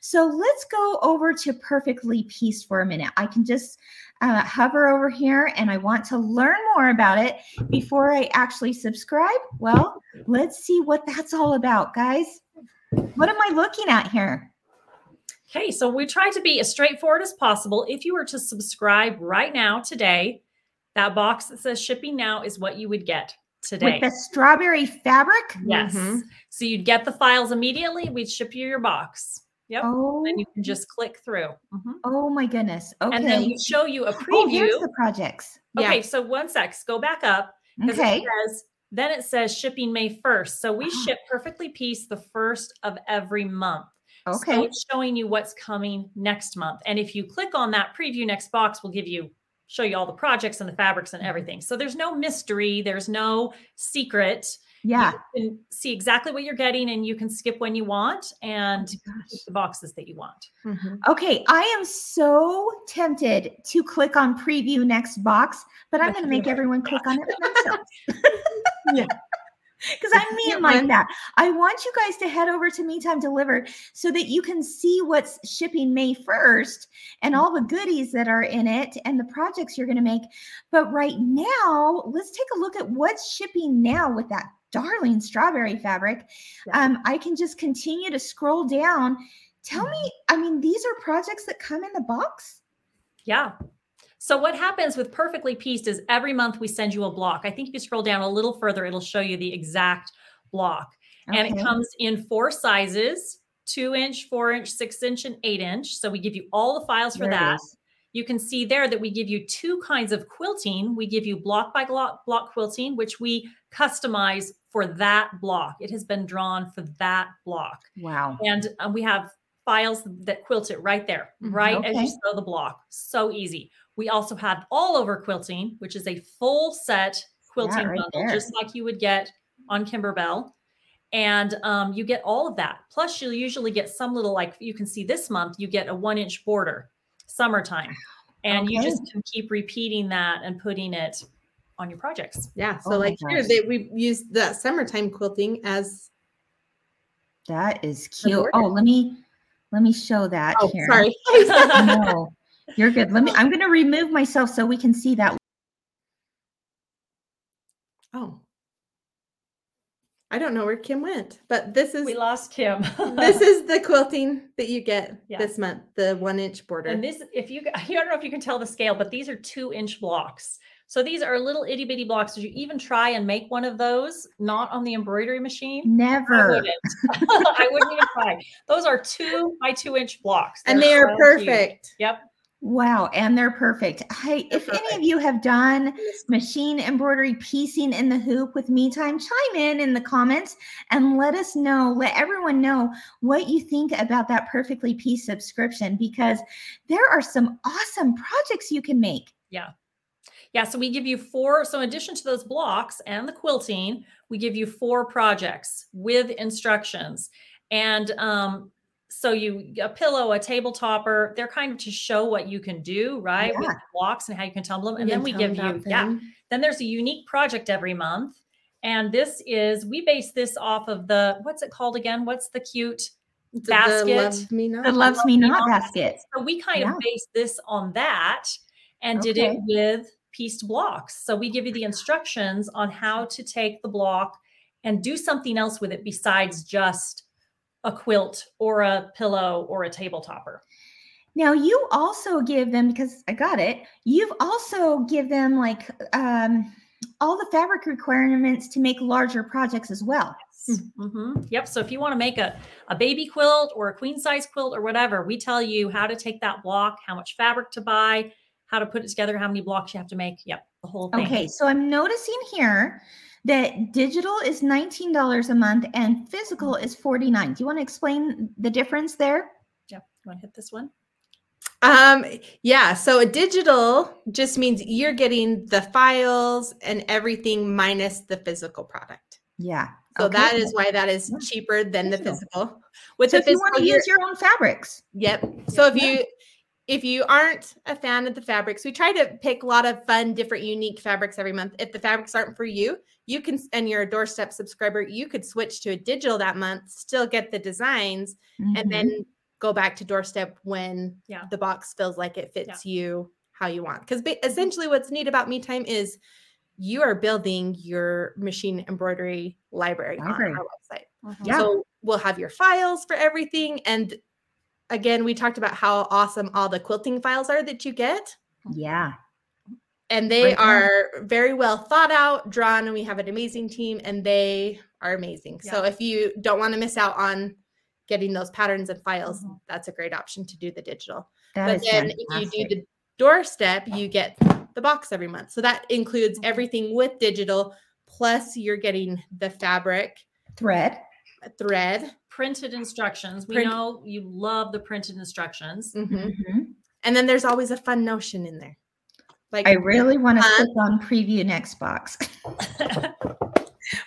So let's go over to Perfectly Pieced for a minute. I can just uh, hover over here and I want to learn more about it before I actually subscribe. Well, let's see what that's all about, guys. What am I looking at here? Okay, so we try to be as straightforward as possible. If you were to subscribe right now today, that box that says shipping now is what you would get today. With the strawberry fabric? yes. Mhm. So you'd get the files immediately. We'd ship you your box. Yep. Oh, And you can just click through. Mhm. oh my goodness. Okay. And then we show you a oh, preview. here's the projects. okay, Yeah. so one sec, go back up. Okay. It says, then it says shipping May 1st. So we Ah. ship perfectly pieced the first of every month. So Okay. it's showing you what's coming next month. And if you click on that preview next box, we'll give you show you all the projects and the fabrics Mm-hmm. and everything. So there's no mystery, there's no secret. Yeah. You can see exactly what you're getting and you can skip when you want and Oh my gosh. keep the boxes that you want. Mhm. Okay, I am so tempted to click on preview next box, but I'm going to make everyone click on it themselves. Yeah. Because I'm mean You're like that. I want you guys to head over to Me Time Delivered so that you can see what's shipping May 1st and all the goodies that are in it and the projects you're going to make. But right now, let's take a look at what's shipping now with that darling strawberry fabric. Yeah. Um, I can just continue to scroll down. Tell me, I mean, these are projects that come in the box? Yeah. So what happens with perfectly pieced is every month we send you a block. I think if you scroll down a little further, it'll show you the exact block. And it comes in four sizes two inch, four inch, six inch, and eight inch. So we give you all the files for There that. You can see there that we give you two kinds of quilting. We give you block by block, block quilting, which we customize for that block. It has been drawn for that block. Wow. And um, we have files that quilt it right there, Mhm. right as you sew the block. So easy. We also have all over quilting, which is a full set quilting right bundle, there. just like you would get on Kimberbell. And um, you get all of that. Plus, you'll usually get some little, like you can see this month, you get a one inch border, summertime. And you just can keep repeating that and putting it on your projects. Yeah. So Oh my like here, they, we used that summertime quilting as. That is cute. Oh, let me let me show that Oh, here. sorry. no, you're good. Let me. I'm going to remove myself so we can see that. oh. I don't know where Kim went, but this is we lost Kim. this is the quilting that you get Yeah. this month, the one inch border. And this, if you, I don't know if you can tell the scale, but these are two inch blocks. So these are little itty bitty blocks. Did you even try and make one of those? Not on the embroidery machine? I Never. wouldn't. I wouldn't even try. Those are two by two inch blocks. and They're they are so cute. perfect. Yep. Wow, and they're perfect. Hey, if any of you have done machine embroidery piecing in the hoop with me time, chime in in the comments and let us know, let everyone know what you think about that perfectly pieced subscription because there are some awesome projects you can make. Yeah. Yeah, so we give you four. So in addition to those blocks and the quilting, we give you four projects with instructions. And um, so you a pillow, a table topper, they're kind of to show what you can do, right? Yeah. With blocks and how you can tumble them. You And then we give you, about yeah. Then there's a unique project every month. And this is, we base this off of the, what's it called again? What's the cute? The- the basket. love me not. The Loves Me Not Not basket. So we kind Yeah. of based this on that and did it with pieced blocks. So we give you the instructions on how to take the block and do something else with it besides just a quilt or a pillow or a table topper. Now you also give them because I got it. You've also give them like um, all the fabric requirements to make larger projects as well. Mhm. Yep. So if you want to make a, a baby quilt or a queen size quilt or whatever, we tell you how to take that block, how much fabric to buy, how to put it together, how many blocks you have to make. Yep. The whole thing. Okay, so I'm noticing here that digital is $19 a month and physical is 49. Do you want to explain the difference there? Yep. You want to hit this one? Um, yeah. So a digital just means you're getting the files and everything minus the physical product. Yeah. So okay. that is why that is cheaper than the physical. With so the if you want to use your own fabrics. Yep. So if Yeah. you if you aren't a fan of the fabrics, we try to pick a lot of fun, different, unique fabrics every month. If the fabrics aren't for you, you can and you're a doorstep subscriber, you could switch to a digital that month, still get the designs, Mhm. and then go back to doorstep when Yeah. the box feels like it fits you how you want. Because essentially, what's neat about Me Time is you are building your machine embroidery library, Library. on our website. Yeah. So we'll have your files for everything. And again, we talked about how awesome all the quilting files are that you get. yeah. And they Right on. are very well thought out, drawn, and we have an amazing team, and they are amazing. So if you don't want to miss out on getting those patterns and files, Mhm. that's a great option to do the digital. That but is then if you do the doorstep, you get the box every month. So that includes Mhm. everything with digital, plus you're getting the fabric, thread. Thread, Printed instructions. We Print- know you love the printed instructions. mhm. Mhm. and then there's always a fun notion in there. Like I really want to Fun. click on preview next box.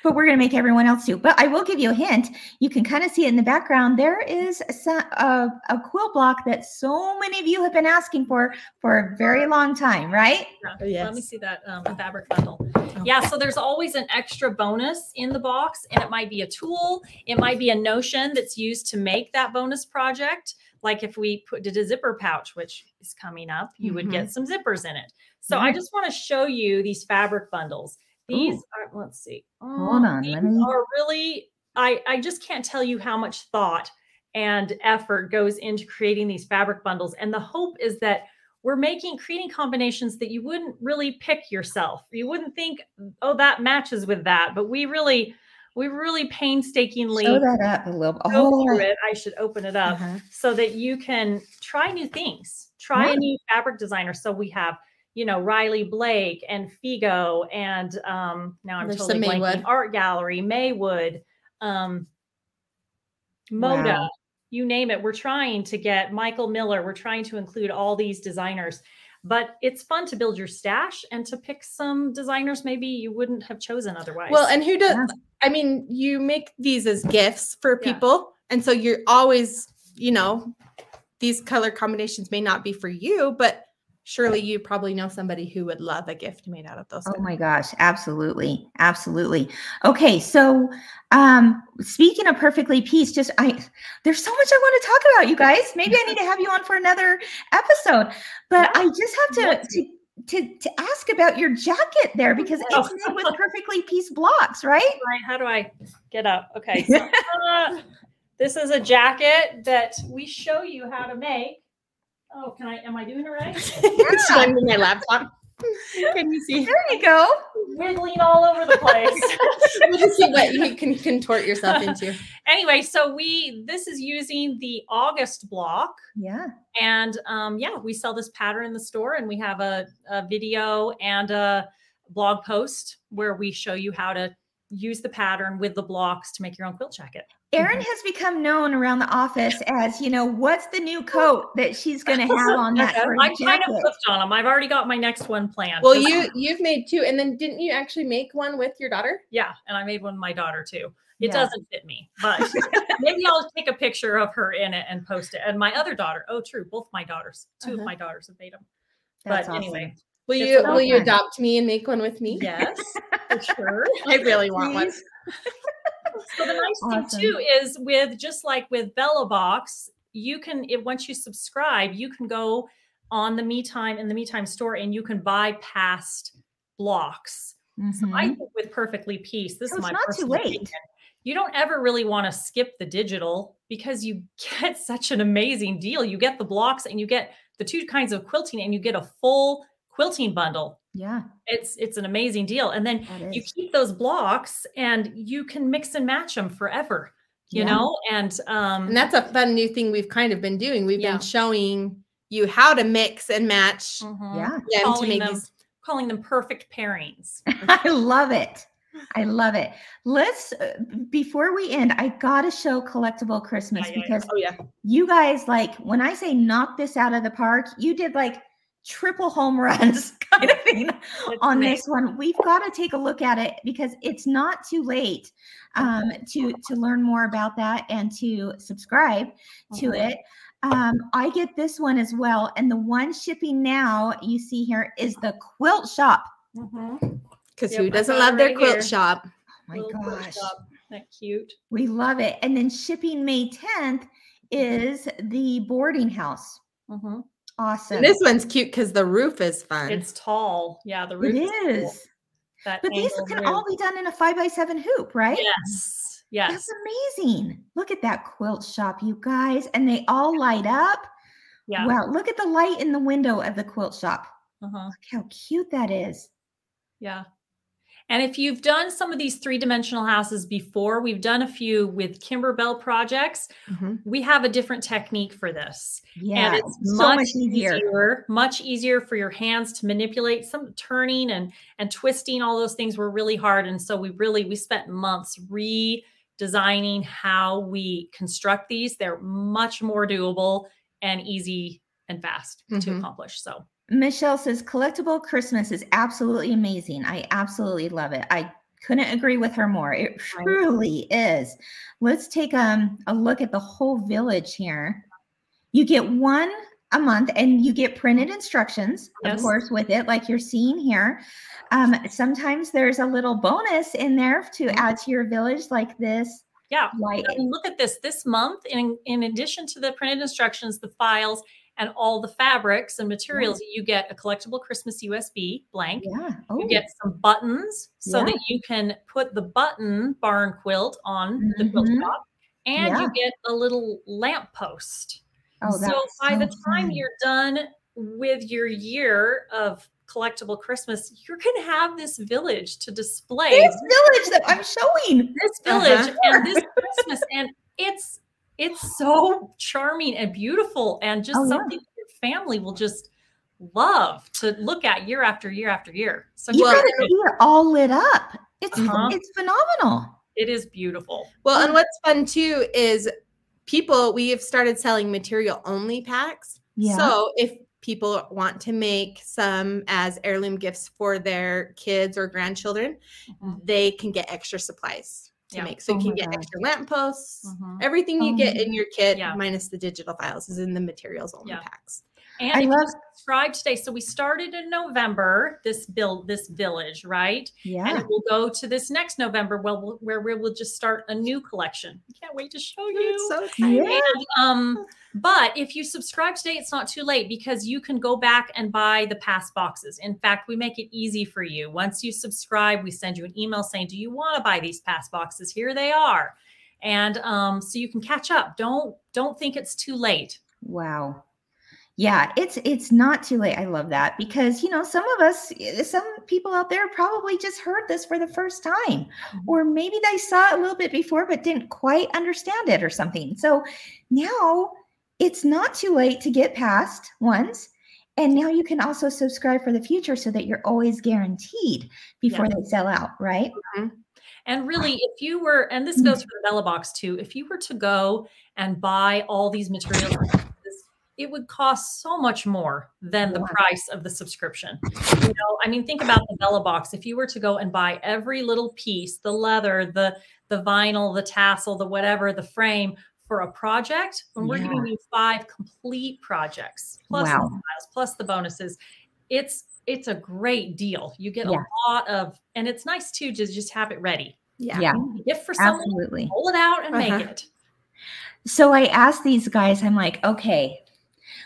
but we're going to make everyone else do. But I will give you a hint. You can kind of see it in the background. There is a, a, a quilt block that so many of you have been asking for for a very long time, right? Yeah. Let me see that um, fabric bundle. Yeah, so there's always an extra bonus in the box, and it might be a tool, it might be a notion that's used to make that bonus project. Like if we put did a zipper pouch, which is coming up, you would get some zippers in it. So I just want to show you these fabric bundles. These Ooh. are let's see. Hold Oh, on, these let me- are really I I just can't tell you how much thought and effort goes into creating these fabric bundles. And the hope is that we're making creating combinations that you wouldn't really pick yourself. You wouldn't think, oh, that matches with that. But we really, we really painstakingly Show that up a little. go Oh, through it. I should open it up Uh-huh. so that you can try new things. Try a new fabric designer. So we have, you know, Riley Blake and Figo, and um, now I'm There's totally blanking. Maywood. Art Gallery, Maywood, um, Moda. Wow. you name it. We're trying to get Michael Miller. We're trying to include all these designers. But it's fun to build your stash and to pick some designers maybe you wouldn't have chosen otherwise. Well, and who does? Yeah. I mean, you make these as gifts for Yeah. people, and so you're always, you know, these color combinations may not be for you, but surely you probably know somebody who would love a gift made out of those. Oh my gosh, absolutely. Absolutely. Okay, so um speaking of perfectly pieced, just I there's so much I want to talk about, you guys. Maybe I need to have you on for another episode. But Yeah, I just have to to to, to ask about your jacket there because Oh. it's made with perfectly pieced blocks, right? Right, how do I get up? Okay. So, uh, this is a jacket that we show you how to make. Oh, can I? Am I doing it right? It's showing me my laptop. Can you see? There you go. Wiggling all over the place. We'll just see what you can contort yourself into. anyway, so we this is using the August block, Yeah. and um, yeah, we sell this pattern in the store, and we have a, a video and a blog post where we show you how to use the pattern with the blocks to make your own quilt jacket. Erin has become known around the office as, you know, what's the new coat that she's going to have on that first I kind of jacket? flipped on them. I've already got my next one planned. Well, So- you you've made two, and then didn't you actually make one with your daughter? Yeah, and I made one with my daughter too. It Yeah. doesn't fit me, but maybe I'll take a picture of her in it and post it. And my other daughter, oh, true, both my daughters, 2 Uh-huh. of my daughters have made them. That's but awesome. anyway, Will you so will you adopt me and make one with me? yes, for sure. I really want one. So the nice Awesome. thing too is with just like with Bella Box, you can if once you subscribe, you can go on the Me Time in the Me Time store and you can buy past blocks. So I mm-hmm. think with Perfectly Peace, this So is it's my not too late. opinion, You don't ever really want to skip the digital because you get such an amazing deal. You get the blocks and you get the two kinds of quilting and you get a full quilting bundle. Yeah, It's it's an amazing deal. And then you keep those blocks and you can mix and match them forever. You Yeah. know, and um And that's a fun new thing we've kind of been doing. We've Yeah. been showing you how to mix and match mhm, Yeah, them to calling make them- these. calling them perfect pairings. I love it. I love it. Let's uh, before we end, I gotta show collectible Christmas Yeah, yeah, yeah. because Oh yeah. you guys like when I say knock this out of the park, you did like triple home runs kind of thing It's on amazing. this one. We've got to take a look at it because it's not too late um, to to learn more about that and to subscribe to Mhm. it. Um, I get this one as well, and the one shipping now you see here is the Quilt Shop. Mhm. Because Yep, who doesn't love it their right quilt here. shop? Oh my Little gosh, that cute. we love it. And then shipping May 10th is the boarding house. Mhm. Awesome. And this one's cute because the roof is fun. It's tall. Yeah, the it roof is. cool. That But these can roof. all be done in a five by seven hoop, right? Yes. Yes. That's amazing. Look at that quilt shop, you guys. And they all light up. Yeah. Wow. Look at the light in the window of the quilt shop. Uh-huh. Look how cute that is. Yeah. And if you've done some of these three dimensional houses before, we've done a few with Kimberbell projects. Mhm. We have a different technique for this. Yeah. and it's much, much easier. easier. much easier for your hands to manipulate some turning and and twisting all those things were really hard and so we really we spent months redesigning how we construct these they're much more doable and easy and fast to Mhm. accomplish so Michelle says collectible Christmas is absolutely amazing. I absolutely love it. I couldn't agree with her more. It truly is. Let's take um, a look at the whole village here. You get one a month and you get printed instructions, Yes. of course, with it, like you're seeing here. Um, sometimes there's a little bonus in there to Mhm. add to your village, like this. yeah Like I mean, look at this this month in in addition to the printed instructions the files and all the fabrics and materials you get a collectible christmas usb blank yeah. Oh, You get some buttons so Yeah. that you can put the button barn quilt on the quilt top, and Yeah. you get a little lamp post. oh, so by the time fun. you're done with your year of collectible Christmas, you're going to have this village to display this village that I'm showing. this village Uh-huh. and this Christmas, and it's it's so charming and beautiful, and just Oh, something that your family will just love to look at year after year after year. So You Well, got to it all lit up. It's Uh-huh. it's phenomenal. it is beautiful. Well, and what's fun too is people we have started selling material only packs. Yeah. So if people want to make some as heirloom gifts for their kids or grandchildren, Mhm. they can get extra supplies to Yeah. make. So Oh you can get gosh. extra lampposts. Mhm. Everything you Oh get in your kit, Yeah. minus the digital files, is in the materials only Yeah. packs. And I love- subscribe today, so we started in November, this build, this village, right? Yeah. And will go to this next November, well, we'll- where we will just start a new collection. I can't wait to show you. It's so exciting. Yeah. And, um, but if you subscribe today, it's not too late because you can go back and buy the past boxes. In fact, we make it easy for you. Once you subscribe, we send you an email saying, "Do you want to buy these past boxes? Here they are," and um, so you can catch up. Don't don't think it's too late. Wow. Yeah, it's it's not too late. I love that because you know some of us, eh, some people out there probably just heard this for the first time, Mhm. or maybe they saw it a little bit before but didn't quite understand it or something. So now it's not too late to get past ones, and now you can also subscribe for the future so that you're always guaranteed before they sell out. Right? And really, if you were, and this goes for the Bella box too, if you were to go and buy all these materials, it would cost so much more than the price of the subscription. You know, I mean, think about the Bella box. If you were to go and buy every little piece, the leather, the the vinyl, the tassel, the whatever, the frame for a project, when we're giving you five complete projects plus Wow. the files, plus the bonuses, it's it's a great deal. You get Yeah. a lot of, and it's nice too to just have it ready. Yeah. Yeah. Gift for someone, Absolutely. pull it out and make Uh-huh. it. So I asked these guys, I'm like, okay,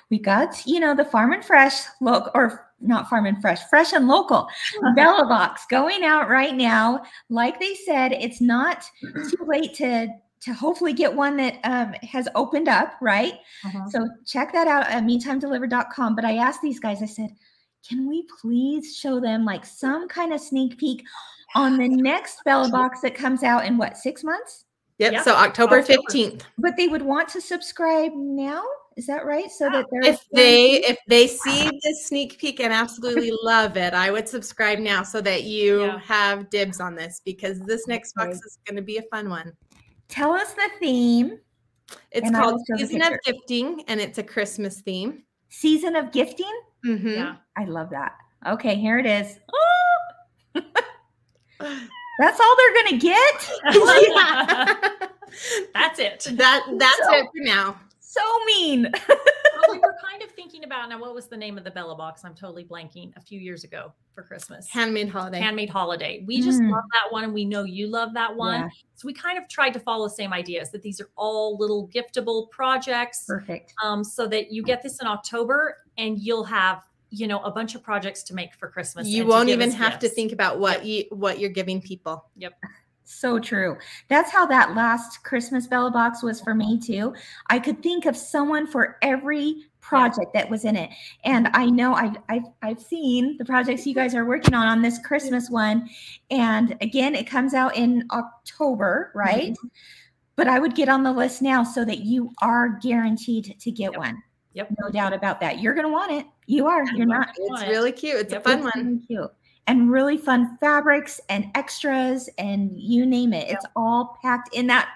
we got, you know, the farm and fresh look or not farm and fresh, fresh and local Bella box going out right now. Like they said, it's not too late to to hopefully get one that um, has opened up, right? Uh-huh. So check that out at metimedeliver.com. But I asked these guys, I said, can we please show them like some kind of sneak peek on the next Bella box that comes out in what, six months? Yep. Yeah. So October October. 15th. But they would want to subscribe now. Is that right? So that they're If they if they see this sneak peek and absolutely love it, I would subscribe now so that you Yeah. have dibs on this because this next box Okay. is going to be a fun one. tell us the theme, It's called will show the Season of. Gifting and it's a Christmas theme. season of gifting. Mhm. Yeah. I love that. Okay, here it is. That's all they're gonna get. That's it. that that's So- it for now. So mean. Well, we were kind of thinking about now. What was the name of the Bella box? I'm totally blanking. A few years ago for Christmas, Handmade holiday. handmade holiday. We just Mm. love that one, and we know you love that one. Yeah. So we kind of tried to follow the same ideas that these are all little giftable projects, Perfect. um, so that you get this in October and you'll have you know a bunch of projects to make for Christmas. you won't even as have to think about what you what you're giving people. So true. That's how that last Christmas Bella box was for me too. I could think of someone for every project that was in it. And I know I've, I've I've seen the projects you guys are working on on this Christmas one. And again, it comes out in October, right? Mm-hmm. But I would get on the list now so that you are guaranteed to get Yep. one. Yep. No doubt about that. You're gonna want it. You are. You're not. It's really cute. It's Yep. a fun It's one. really cute. And really fun fabrics and extras and you name it. It's all packed in that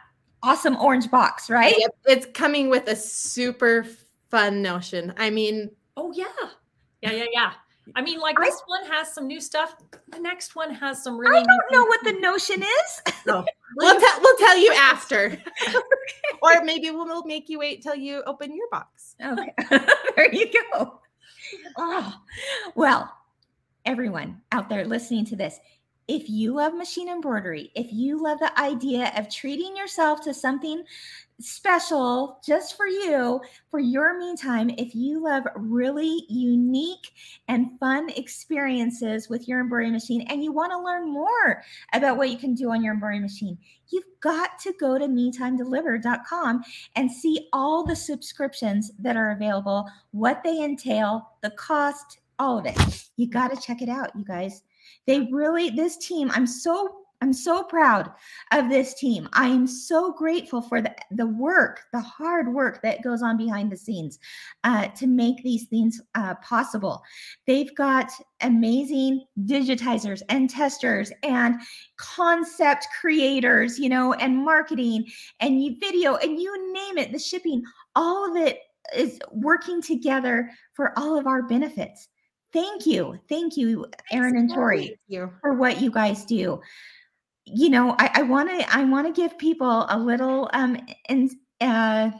awesome orange box, right? Yep, It's coming with a super fun notion. I mean, Oh yeah, yeah, yeah, yeah. I mean, like I- this one has some new stuff. The next one has some really. I don't know what the notion is. we'll, te- we'll tell you after. or maybe we'll, we'll make you wait till you open your box. Okay. there you go. Oh, well, everyone out there listening to this, if you love machine embroidery, if you love the idea of treating yourself to something special just for you, for your me time, if you love really unique and fun experiences with your embroidery machine and you want to learn more about what you can do on your embroidery machine, you've got to go to metimedeliver.com and see all the subscriptions that are available, what they entail, the cost, all of it. You got to check it out, you guys. They really, this team, I'm so I'm so proud of this team. I am so grateful for the, the work, the hard work that goes on behind the scenes uh, to make these things uh, possible. They've got amazing digitizers and testers and concept creators, you know, and marketing and video and you name it, the shipping, all of it is working together for all of our benefits. Thank you. Thank you, Erin and Tori, for what you guys do you know, I want to I want to give people a little um in, uh,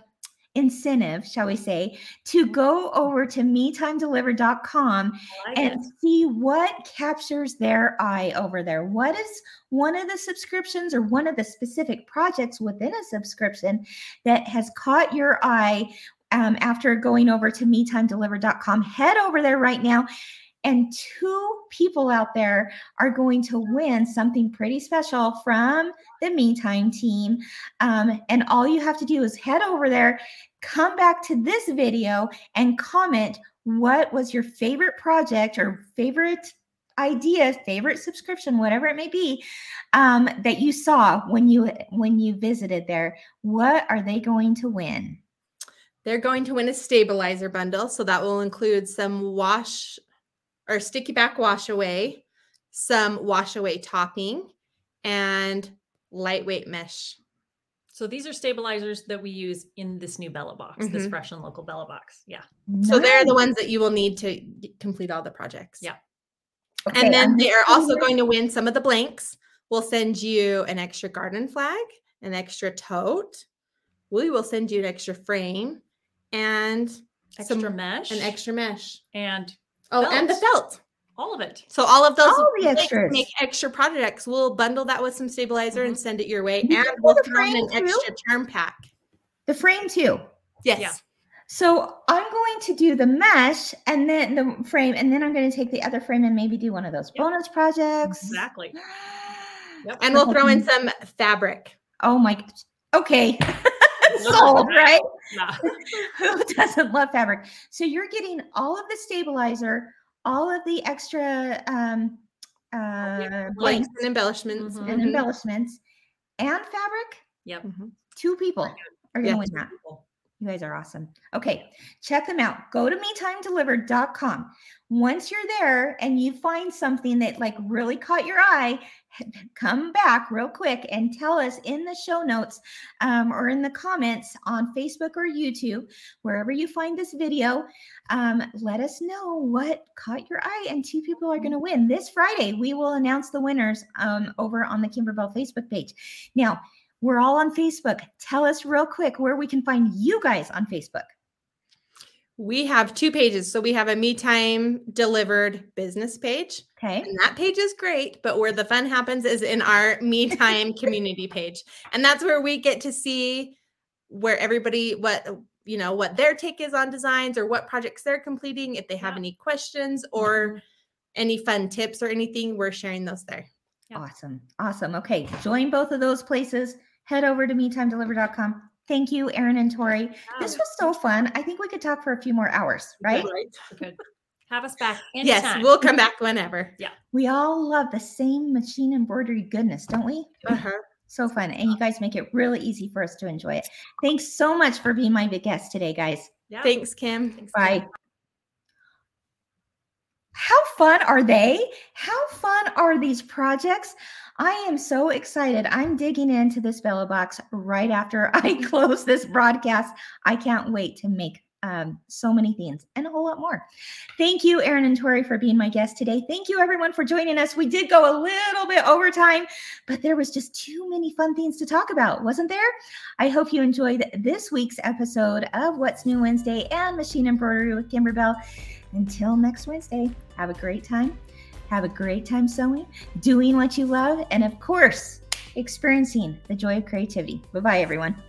incentive, shall we say, to go over to metimedelivered.com like and it. see what captures their eye over there. What is one of the subscriptions or one of the specific projects within a subscription that has caught your eye um, after going over to metimedelivered.com? Head over there right now and two people out there are going to win something pretty special from the Me Time team. Um, and all you have to do is head over there, come back to this video, and comment what was your favorite project or favorite idea favorite subscription whatever it may be um, that you saw when you when you visited there what are they going to win they're going to win a stabilizer bundle so that will include some wash or sticky back wash away, some wash away topping, and lightweight mesh. So these are stabilizers that we use in this new Bella box, mm-hmm. this fresh and local Bella box. Yeah. So they're the ones that you will need to complete all the projects. Yeah. Okay, and then they are also going to win some of the blanks. We'll send you an extra garden flag, an extra tote. We will send you an extra frame and extra some, mesh, an extra mesh, and Oh, felt. and the felt. All of it. So all of those all the extras. make extra projects. We'll bundle that with some stabilizer mm-hmm. and send it your way. You and we'll throw in an too? extra term pack. The frame too. Yes. Yeah. So I'm going to do the mesh and then the frame, and then I'm going to take the other frame and maybe do one of those yep. bonus projects. Exactly. Yep. And we'll throw in some fabric. Oh my okay. Sold, right? Nah. Who doesn't love fabric? So you're getting all of the stabilizer, all of the extra um uh blanks and embellishments mm-hmm. and embellishments and fabric. Yep. Mm-hmm. Two people are gonna win that. People. You guys are awesome. Okay, check them out. Go to metimedelivered.com. Once you're there and you find something that like really caught your eye, come back real quick and tell us in the show notes um, or in the comments on Facebook or YouTube, wherever you find this video. Um, let us know what caught your eye, and two people are going to win. This Friday, we will announce the winners um, over on the Kimberbell Facebook page. Now, we're all on Facebook. Tell us real quick where we can find you guys on Facebook. We have two pages. So we have a Me Time Delivered business page. Okay. And that page is great, but where the fun happens is in our Me Time community page. And that's where we get to see where everybody what you know what their take is on designs or what projects they're completing if they have yeah. any questions or mm-hmm. any fun tips or anything we're sharing those there yeah. awesome awesome okay join both of those places head over to metimedelivered.com. Thank you, Erin and Tori. This was so fun. I think we could talk for a few more hours, right? Right. Good. Have us back. Anytime. Yes, we'll come back whenever. Yeah. We all love the same machine embroidery goodness, don't we? Uh-huh. So fun. And you guys make it really easy for us to enjoy it. Thanks so much for being my big guest today, guys. Yeah. Thanks, Kim. Thanks, Bye. Kim. How fun are they? How fun are these projects? I am so excited. I'm digging into this Bella box right after I close this broadcast. I can't wait to make um, so many things and a whole lot more. Thank you, Erin and Tori, for being my guest today. Thank you, everyone, for joining us. We did go a little bit over time, but there was just too many fun things to talk about, wasn't there? I hope you enjoyed this week's episode of What's New Wednesday and Machine Embroidery with Kimberbell. Until next Wednesday, have a great time. Have a great time sewing, doing what you love, and of course, experiencing the joy of creativity. Bye bye, everyone.